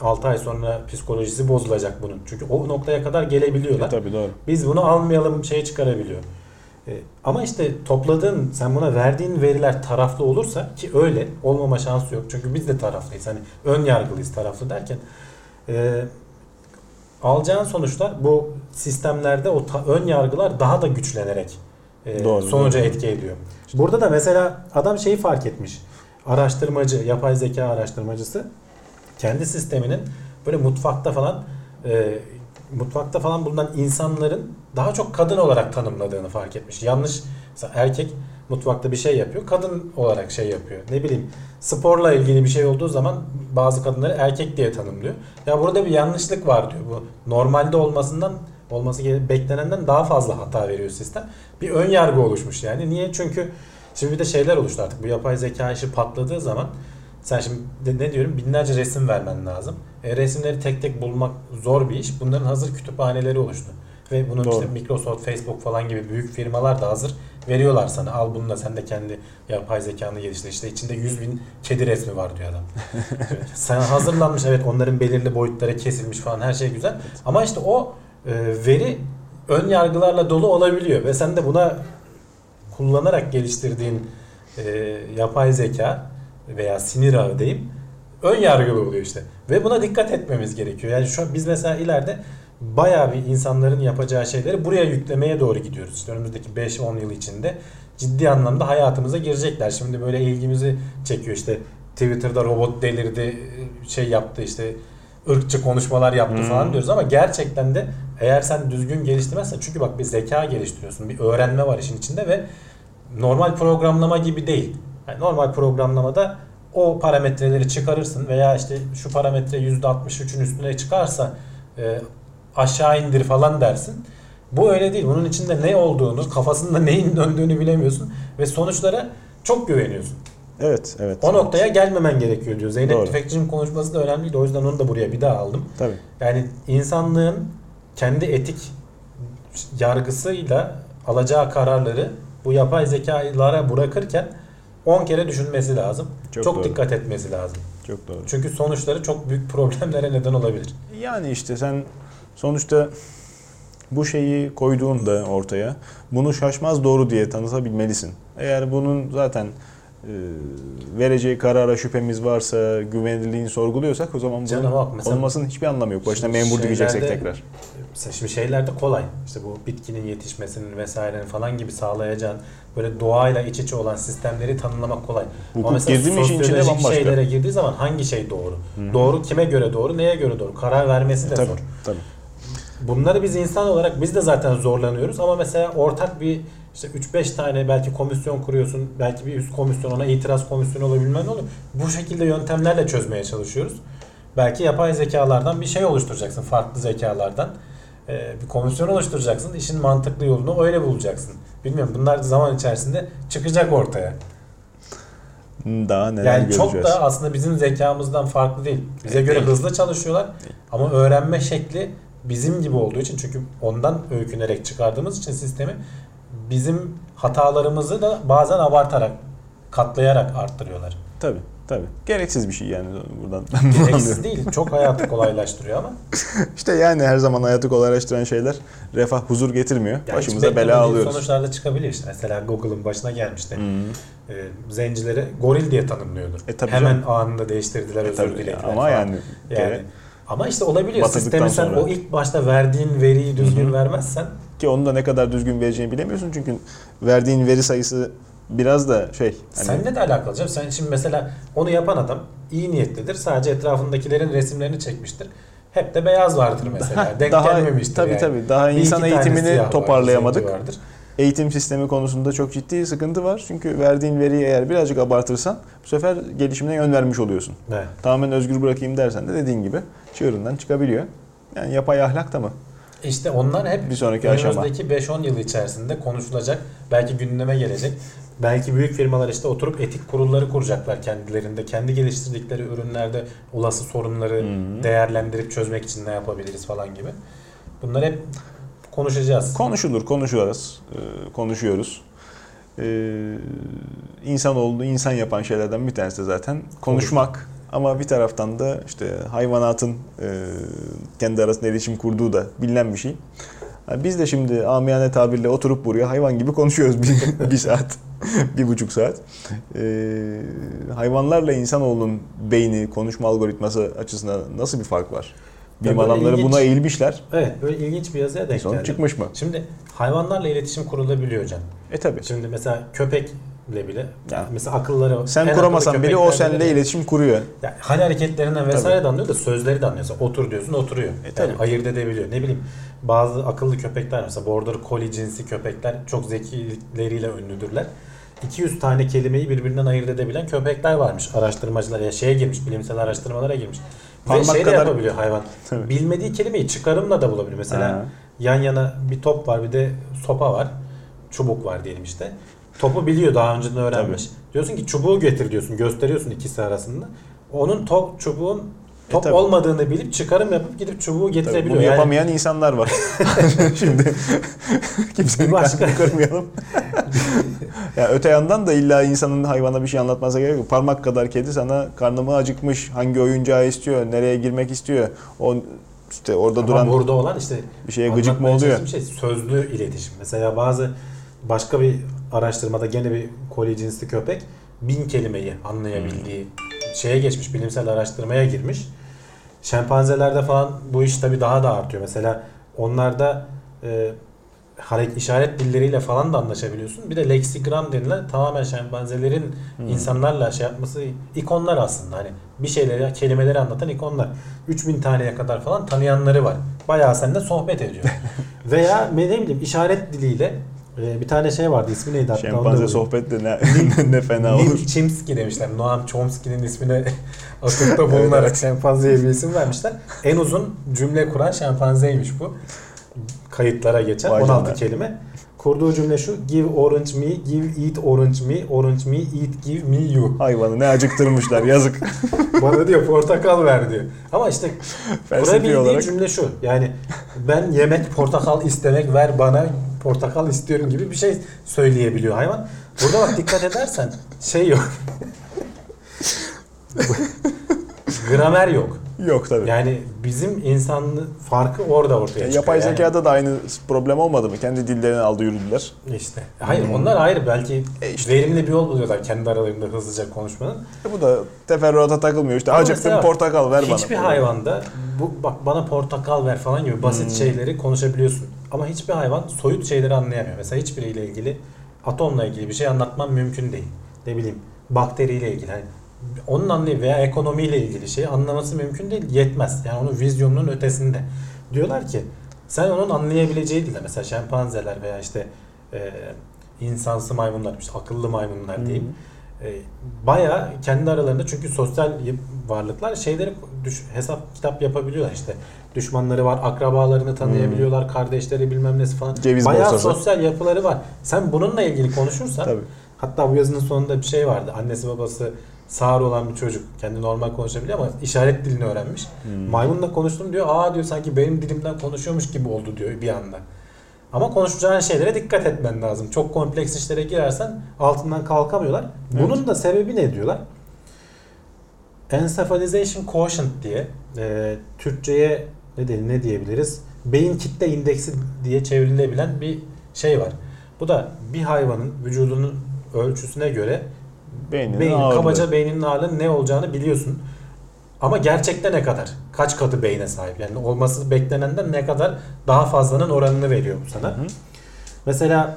6 ay sonra psikolojisi bozulacak bunun. Çünkü o noktaya kadar gelebiliyorlar. E, tabii doğru. Biz bunu almayalım şey çıkarabiliyor. E, ama işte topladığın, sen buna verdiğin veriler taraflı olursa ki öyle olmama şansı yok. Çünkü biz de taraflıyız. Hani ön yargılıyız taraflı derken. E, alacağın sonuçlar bu sistemlerde o ta- ön yargılar daha da güçlenerek e, Doğru, sonuca doğru. etki ediyor. Burada da mesela adam şeyi fark etmiş. Araştırmacı, yapay zeka araştırmacısı kendi sisteminin böyle mutfakta falan e, mutfakta falan bulunan insanların daha çok kadın olarak tanımladığını fark etmiş. Yanlış mesela erkek mutfakta bir şey yapıyor, kadın olarak şey yapıyor. Ne bileyim sporla ilgili bir şey olduğu zaman bazı kadınları erkek diye tanımlıyor. Ya burada bir yanlışlık var diyor. Bu normalde olmasından olması beklenenden daha fazla hata veriyor sistem. Bir ön yargı oluşmuş yani. Niye? Çünkü şimdi bir de şeyler oluştu artık. Bu yapay zeka işi patladığı zaman Sen şimdi ne diyorum binlerce resim vermen lazım. E, resimleri tek tek bulmak zor bir iş. Bunların hazır kütüphaneleri oluştu. Ve bunun Doğru. işte Microsoft, Facebook falan gibi büyük firmalar da hazır veriyorlar sana. Al bunu da sen de kendi yapay zekanı geliştir. İşte içinde 100 bin kedi resmi var diyor adam. sen hazırlanmış evet onların belirli boyutlara kesilmiş falan her şey güzel. Ama işte o veri ön yargılarla dolu olabiliyor ve sen de buna kullanarak geliştirdiğin e, yapay zeka veya sinir ağı diyeyim ön yargılı oluyor işte. Ve buna dikkat etmemiz gerekiyor. Yani şu an biz mesela ileride bayağı bir insanların yapacağı şeyleri buraya yüklemeye doğru gidiyoruz. İşte önümüzdeki 5-10 yıl içinde ciddi anlamda hayatımıza girecekler. Şimdi böyle ilgimizi çekiyor işte Twitter'da robot delirdi şey yaptı işte ırkçı konuşmalar yaptı Hmm. falan diyoruz ama gerçekten de eğer sen düzgün geliştirmezsen çünkü bak bir zeka geliştiriyorsun bir öğrenme var işin içinde ve normal programlama gibi değil. Yani normal programlamada o parametreleri çıkarırsın veya işte şu parametre %63'ün üstüne çıkarsa e, aşağı indir falan dersin. Bu öyle değil. Bunun içinde ne olduğunu, kafasında neyin döndüğünü bilemiyorsun ve sonuçlara çok güveniyorsun. Evet, evet. O noktaya gelmemen gerekiyor diyor. Zeynep Doğru. Tüfekçi'nin konuşması da önemliydi. O yüzden onu da buraya bir daha aldım. Tabii. Yani insanlığın kendi etik yargısıyla alacağı kararları bu yapay zekalara bırakırken 10 kere düşünmesi lazım. Çok Çok, doğru. dikkat etmesi lazım. Çok doğru. Çünkü sonuçları çok büyük problemlere neden olabilir. Yani işte sen sonuçta bu şeyi koyduğunda ortaya bunu şaşmaz doğru diye tanıtabilmelisin. Eğer bunun zaten vereceği karara şüphemiz varsa, güvenilirliğini sorguluyorsak o zaman Canım bunun bak mesela- olmasının hiçbir anlamı yok. Başına memur dikeceksek tekrar. Mesela şimdi şeyler de kolay. İşte bu bitkinin yetişmesinin vesairenin falan gibi sağlayacağın böyle doğayla iç içe olan sistemleri tanımlamak kolay. Hukuk Ama mesela girdi mi işin içine sosyolojik bambaşka. şeylere girdiği zaman hangi şey doğru? Doğru kime göre doğru, neye göre doğru? Karar vermesi de Tabii, zor. tabii. Bunları biz insan olarak biz de zaten zorlanıyoruz ama mesela ortak bir işte 3-5 tane belki komisyon kuruyorsun. Belki bir üst komisyon ona itiraz komisyonu olabilmem ne olur. Bu şekilde yöntemlerle çözmeye çalışıyoruz. Belki yapay zekalardan bir şey oluşturacaksın. Farklı zekalardan. Ee, bir komisyon oluşturacaksın. İşin mantıklı yolunu öyle bulacaksın. Bilmiyorum bunlar zaman içerisinde çıkacak ortaya. Daha neler Yani göreceğiz. çok da aslında bizim zekamızdan farklı değil. Bize Evet, göre değil. hızlı çalışıyorlar ama öğrenme şekli bizim gibi olduğu için çünkü ondan öykünerek çıkardığımız için sistemi bizim hatalarımızı da bazen abartarak, katlayarak arttırıyorlar. Tabii, tabii. Gereksiz bir şey yani buradan. Gereksiz değil, çok hayatı kolaylaştırıyor ama İşte yani her zaman hayatı kolaylaştıran şeyler refah, huzur getirmiyor. yani Başımıza bela alıyoruz. sonuçlar da çıkabilir işte. Mesela Google'ın başına gelmişti. Hı. Ee, zencileri goril diye tanımlıyordu. E, tabii Hemen canım. anında değiştirdiler, E, özür dilediler ama falan. yani, Yani ama işte olabiliyor. Sistemi sen sonra. o ilk başta verdiğin veriyi düzgün Hı hı. vermezsen Ki onu da ne kadar düzgün vereceğini bilemiyorsun çünkü verdiğin veri sayısı biraz da şey. Hani, seninle de alakalı canım. Sen şimdi mesela onu yapan adam iyi niyetlidir. Sadece etrafındakilerin resimlerini çekmiştir. Hep de beyaz vardır mesela. Heh, Denk daha- gelmemiştir tabii yani. tabii, daha Bir insan eğitimini toparlayamadık. vardır. eğitim sistemi konusunda çok ciddi sıkıntı var. Çünkü verdiğin veriyi eğer birazcık abartırsan bu sefer gelişimine yön vermiş oluyorsun. Evet. Tamamen özgür bırakayım dersen de dediğin gibi çığırından çıkabiliyor. Yani yapay ahlak da mı? İşte onlar hep Bir sonraki önümüzdeki 5-10 yıl içerisinde konuşulacak. Belki gündeme gelecek. Belki büyük firmalar işte oturup etik kurulları kuracaklar kendilerinde. Kendi geliştirdikleri ürünlerde olası sorunları Hı. değerlendirip çözmek için ne yapabiliriz falan gibi. Bunları hep konuşacağız. Konuşulur, konuşuyoruz, e, konuşuyoruz. E, insanoğlunu insan yapan şeylerden bir tanesi de zaten konuşmak. Ama bir taraftan da işte hayvanatın e, kendi arasında iletişim kurduğu da bilinen bir şey. Yani biz de şimdi amiyane tabirle oturup buraya hayvan gibi konuşuyoruz bir, bir saat, bir buçuk saat. E, hayvanlarla insanoğlunun beyni, konuşma algoritması açısından nasıl bir fark var? Bilim böyle adamları ilginç. buna eğilmişler. Evet böyle ilginç bir yazıya denk Sonuç geldim. çıkmış mı? Şimdi hayvanlarla iletişim kurulabiliyor Can. E tabi. Şimdi mesela köpekle bile Ya. mesela akılları Sen en kuramasan bile o seninle bile- iletişim kuruyor. Yani hal hareketlerinden vesaire de anlıyor da sözleri de anlıyor. Mesela otur diyorsun oturuyor. E, yani tabii. ayırt edebiliyor. Ne bileyim bazı akıllı köpekler mesela Border Collie cinsi köpekler çok zekileriyle ünlüdürler. 200 tane kelimeyi birbirinden ayırt edebilen köpekler varmış. Araştırmacılar ya şeye girmiş, bilimsel araştırmalara girmiş. Parmak Ve şey de kadar- yapabiliyor hayvan. Tabii. Bilmediği kelimeyi çıkarımla da bulabiliyor. Mesela Ha. yan yana bir top var bir de sopa var. Çubuk var diyelim işte. Topu biliyor daha önceden öğrenmiş. Diyorsun ki çubuğu getir diyorsun. Gösteriyorsun ikisi arasında. Onun top çubuğun top tabii. olmadığını bilip çıkarım yapıp gidip çubuğu Tabii getirebiliyor. bunu Yani yapamayan insanlar var. Şimdi kimsenin Başka- kırmayalım. ya öte yandan da illa insanın hayvana bir şey anlatması gerek yok. Parmak kadar kedi sana karnımı acıkmış, hangi oyuncağı istiyor, nereye girmek istiyor. O işte orada Ama duran burada olan işte bir şeye gıcık mı oluyor? Şey, sözlü iletişim. Mesela bazı başka bir araştırmada gene bir koli cinsli köpek bin kelimeyi anlayabildiği şeye geçmiş. Bilimsel araştırmaya girmiş. Şempanzelerde falan bu iş tabii daha da artıyor. Mesela onlarda e, hareket işaret dilleriyle falan da anlaşabiliyorsun. Bir de leksigram denilen tamamen şempanzelerin insanlarla şey yapması ikonlar aslında. Hani bir şeyleri, kelimeleri anlatan ikonlar. 3000 taneye kadar falan tanıyanları var. Bayağı seninle sohbet ediyor. Veya ne bileyim işaret diliyle e, bir tane şey vardı ismi neydi hatta Şempanze sohbet de ne, ne fena olur. Neil Chomsky demişler. Noam Chomsky'nin ismine atıfta bulunarak şempanzeye bir isim vermişler. En uzun cümle kuran şempanzeymiş bu. Kayıtlara geçen Vay 16 canına. kelime. Kurduğu cümle şu. Give orange me, give eat orange me, orange me, eat give me you. Hayvanı ne acıktırmışlar yazık. Bana diyor portakal ver diyor. Ama işte kurabildiği olarak. cümle şu. Yani ben yemek portakal istemek ver bana portakal istiyorum gibi bir şey söyleyebiliyor hayvan. Burada bak dikkat edersen şey yok. Gramer yok. Yok tabii. Yani bizim insanlı farkı orada ortaya çıkıyor. Yapay Yani zekada da aynı problem olmadı mı? Kendi dillerini aldı yürüdüler. işte. Hayır onlar ayrı. Belki E işte. verimli bir yol buluyorlar kendi aralarında hızlıca konuşmanın. E bu da teferruata takılmıyor. İşte acıktım portakal ver bana. Hiçbir hayvanda bu bak bana portakal ver falan gibi basit Hmm. şeyleri konuşabiliyorsun. Ama hiçbir hayvan soyut şeyleri anlayamıyor. Mesela hiçbiriyle ilgili atomla ilgili bir şey anlatmam mümkün değil. Ne bileyim bakteriyle ilgili hani onun anlay veya ekonomiyle ilgili şeyi anlaması mümkün değil. Yetmez. Yani onun vizyonunun ötesinde. Diyorlar ki sen onun anlayabileceği dilde mesela şempanzeler veya işte e, insansı maymunlar, işte akıllı maymunlar diyeyim. E, bayağı kendi aralarında çünkü sosyal varlıklar şeyleri düş, hesap kitap yapabiliyorlar işte. Düşmanları var, akrabalarını tanıyabiliyorlar, kardeşleri bilmem nesi falan. Ceviz bayağı borsası. sosyal yapıları var. Sen bununla ilgili konuşursan Tabii. hatta bu yazının sonunda bir şey vardı. Annesi babası sağır olan bir çocuk. Kendi normal konuşabiliyor ama işaret dilini öğrenmiş. Hmm. Maymunla konuştum diyor. Aa diyor sanki benim dilimden konuşuyormuş gibi oldu diyor bir anda. Ama konuşacağın şeylere dikkat etmen lazım. Çok kompleks işlere girersen altından kalkamıyorlar. Bunun da sebebi ne diyorlar? Encephalization quotient diye e, Türkçe'ye ne diye, ne diyebiliriz? Beyin kitle indeksi diye çevrilebilen bir şey var. Bu da bir hayvanın vücudunun ölçüsüne göre Beyninin beyin, ağırlığı. kabaca beyninin ağırlığının ne olacağını biliyorsun. Ama gerçekte ne kadar? Kaç katı beyne sahip? Yani olması beklenenden ne kadar daha fazlanın oranını veriyor bu sana. Hı hı. Mesela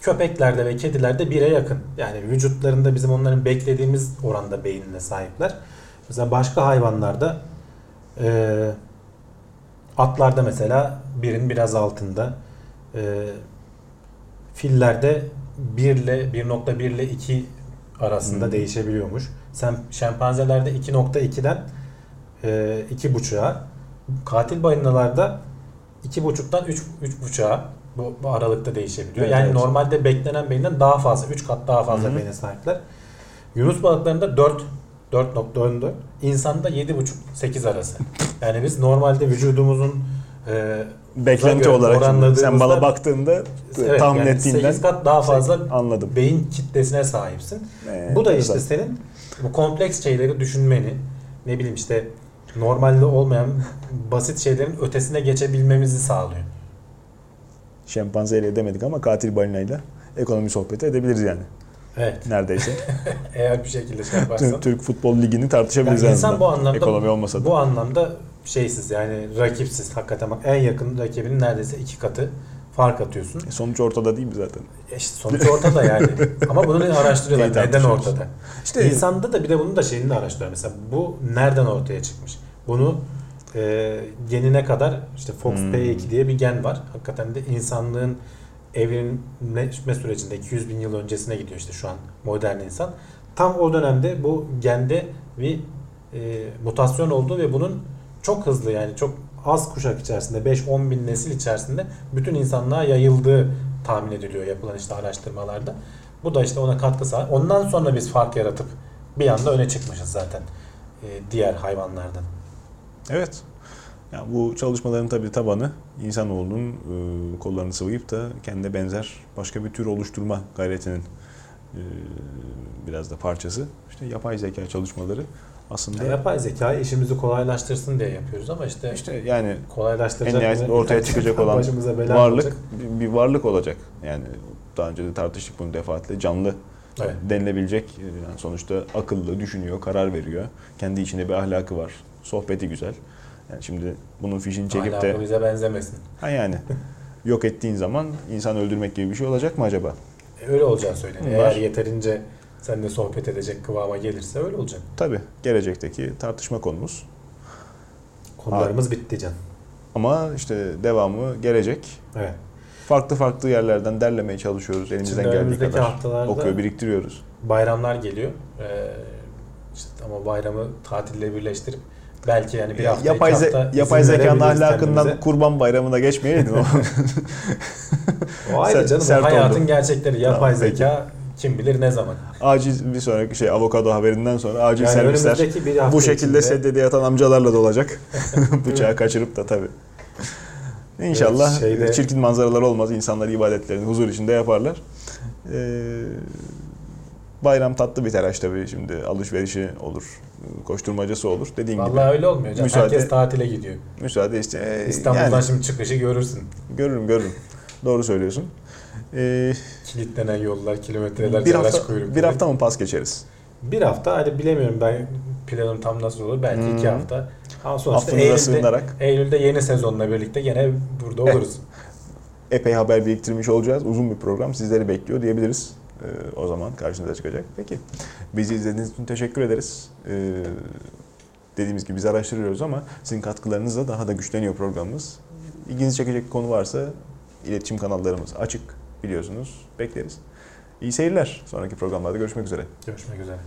köpeklerde ve kedilerde bire yakın. Yani vücutlarında bizim onların beklediğimiz oranda beynine sahipler. Mesela başka hayvanlarda e, atlarda mesela birin biraz altında. E, fillerde 1 ile 1.1 ile 2 arasında Hmm. değişebiliyormuş. Sen şempanzelerde 2.2'den e, 2.5'a katil balinalarda 2.5'tan 3 3.5'a bu, bu aralıkta değişebiliyor. Evet, yani evet. normalde beklenen beyinden daha fazla 3 kat daha fazla Hı hı. beyne sahipler. Yunus balıklarında 4 4.14 insanda 7.5 8 arası. Yani biz normalde vücudumuzun e, Beklenti olarak şimdi sen bana baktığında evet, tahmin yani ettiğinden 8 kat daha fazla anladım. beyin kitlesine sahipsin. Ee, Bu da işte güzel. senin bu kompleks şeyleri düşünmeni, ne bileyim işte normalde olmayan basit şeylerin ötesine geçebilmemizi sağlıyor. Şempanzeyle demedik ama katil balinayla ekonomi sohbeti edebiliriz yani. Evet. Neredeyse. Eğer bir şekilde şey yaparsan. Türk Futbol Ligi'ni tartışabiliriz Yani insan bu anlamda Ekonomi olmasa da. bu anlamda şeysiz yani rakipsiz hakikaten bak en yakın rakibinin neredeyse iki katı fark atıyorsun. E, Sonuç ortada değil mi zaten? E işte sonuç ortada yani. Ama bunu araştırıyorlar. Neyi Neden ortada? İşte İnsanda da bir de bunun da şeyini de araştırıyor. Mesela bu nereden ortaya çıkmış? Bunu e, genine kadar işte FOXP2 Hmm. diye bir gen var. Hakikaten de insanlığın evrimleşme sürecinde 200 bin yıl öncesine gidiyor işte şu an modern insan. Tam o dönemde bu gende bir e, mutasyon oldu ve bunun çok hızlı yani çok az kuşak içerisinde 5-10 bin nesil içerisinde bütün insanlığa yayıldığı tahmin ediliyor yapılan işte araştırmalarda. Bu da işte ona katkı sağlıyor. Ondan sonra biz fark yaratıp bir anda öne çıkmışız zaten e, diğer hayvanlardan. Evet. Ya bu çalışmaların tabii tabanı insanoğlunun e, kollarını sıvayıp da kendine benzer başka bir tür oluşturma gayretinin e, biraz da parçası. İşte yapay zeka çalışmaları aslında Ya yapay zeka işimizi kolaylaştırsın diye yapıyoruz ama işte, işte yani en kolaylaştıracak nihayetinde mı? ortaya çıkacak olan varlık olacak. bir, bir varlık olacak. Yani daha önce de tartıştık bunu defaatle canlı Evet. denilebilecek yani sonuçta akıllı, düşünüyor, karar veriyor. Kendi içinde bir ahlakı var. Sohbeti güzel. Yani şimdi bunun fişini çekip de Ahlakı bize benzemesin. Ha yani yok ettiğin zaman insan öldürmek gibi bir şey olacak mı acaba? E, Öyle olacağı söyleniyor. Var. Eğer yeterince seninle sohbet edecek kıvama gelirse öyle olacak. Tabii gelecekteki tartışma konumuz. Konularımız bitti can. Ama işte devamı gelecek. Evet. Farklı farklı yerlerden derlemeye çalışıyoruz. Elimizden Şimdi geldiği kadar. haftalarda Okuyor, biriktiriyoruz. bayramlar geliyor. Ee, işte ama bayramı tatille birleştirip belki yani bir hafta yapay, iki ze- hafta yapay izin zekanın ahlakından kendimize. kurban bayramına geçmeyeydin. o. O ayrı Ser- canım. hayatın oldu. gerçekleri. Yapay Tamam, zeka kim bilir ne zaman. acil bir sonraki şey avokado haberinden sonra acil Yani servisler bu şekilde içinde- sedyede yatan amcalarla dolacak. Bıçağı kaçırıp da tabii. İnşallah Evet, şeyde- çirkin manzaralar olmaz. İnsanlar ibadetlerini huzur içinde yaparlar. Ee, bayram tatlı bir telaş tabii şimdi. Alışverişi olur. Koşturmacası olur. Dediğin Vallahi gibi. öyle olmuyor canım. Müsaade- Herkes tatile gidiyor. Müsaade işte. İstanbul'dan yani şimdi çıkışı görürsün. görürüm görürüm. Doğru söylüyorsun. Ee, Kilitlenen yollar, kilometreler, bir araç hafta kuyrukları. bir hafta mı pas geçeriz? Bir hafta hadi bilemiyorum ben planım tam nasıl olur. Belki iki Hmm. hafta. Ama sonuçta Eylül'de, sığınarak Eylül'de yeni sezonla birlikte gene burada Eh. oluruz. epey haber biriktirmiş olacağız. Uzun bir program sizleri bekliyor diyebiliriz. Ee, o zaman karşınıza çıkacak. Peki. Bizi izlediğiniz için teşekkür ederiz. Ee, dediğimiz gibi biz araştırıyoruz ama sizin katkılarınızla daha da güçleniyor programımız. İlginizi çekecek konu varsa iletişim kanallarımız açık biliyorsunuz. Bekleriz. İyi seyirler. Sonraki programlarda görüşmek üzere. Görüşmek üzere.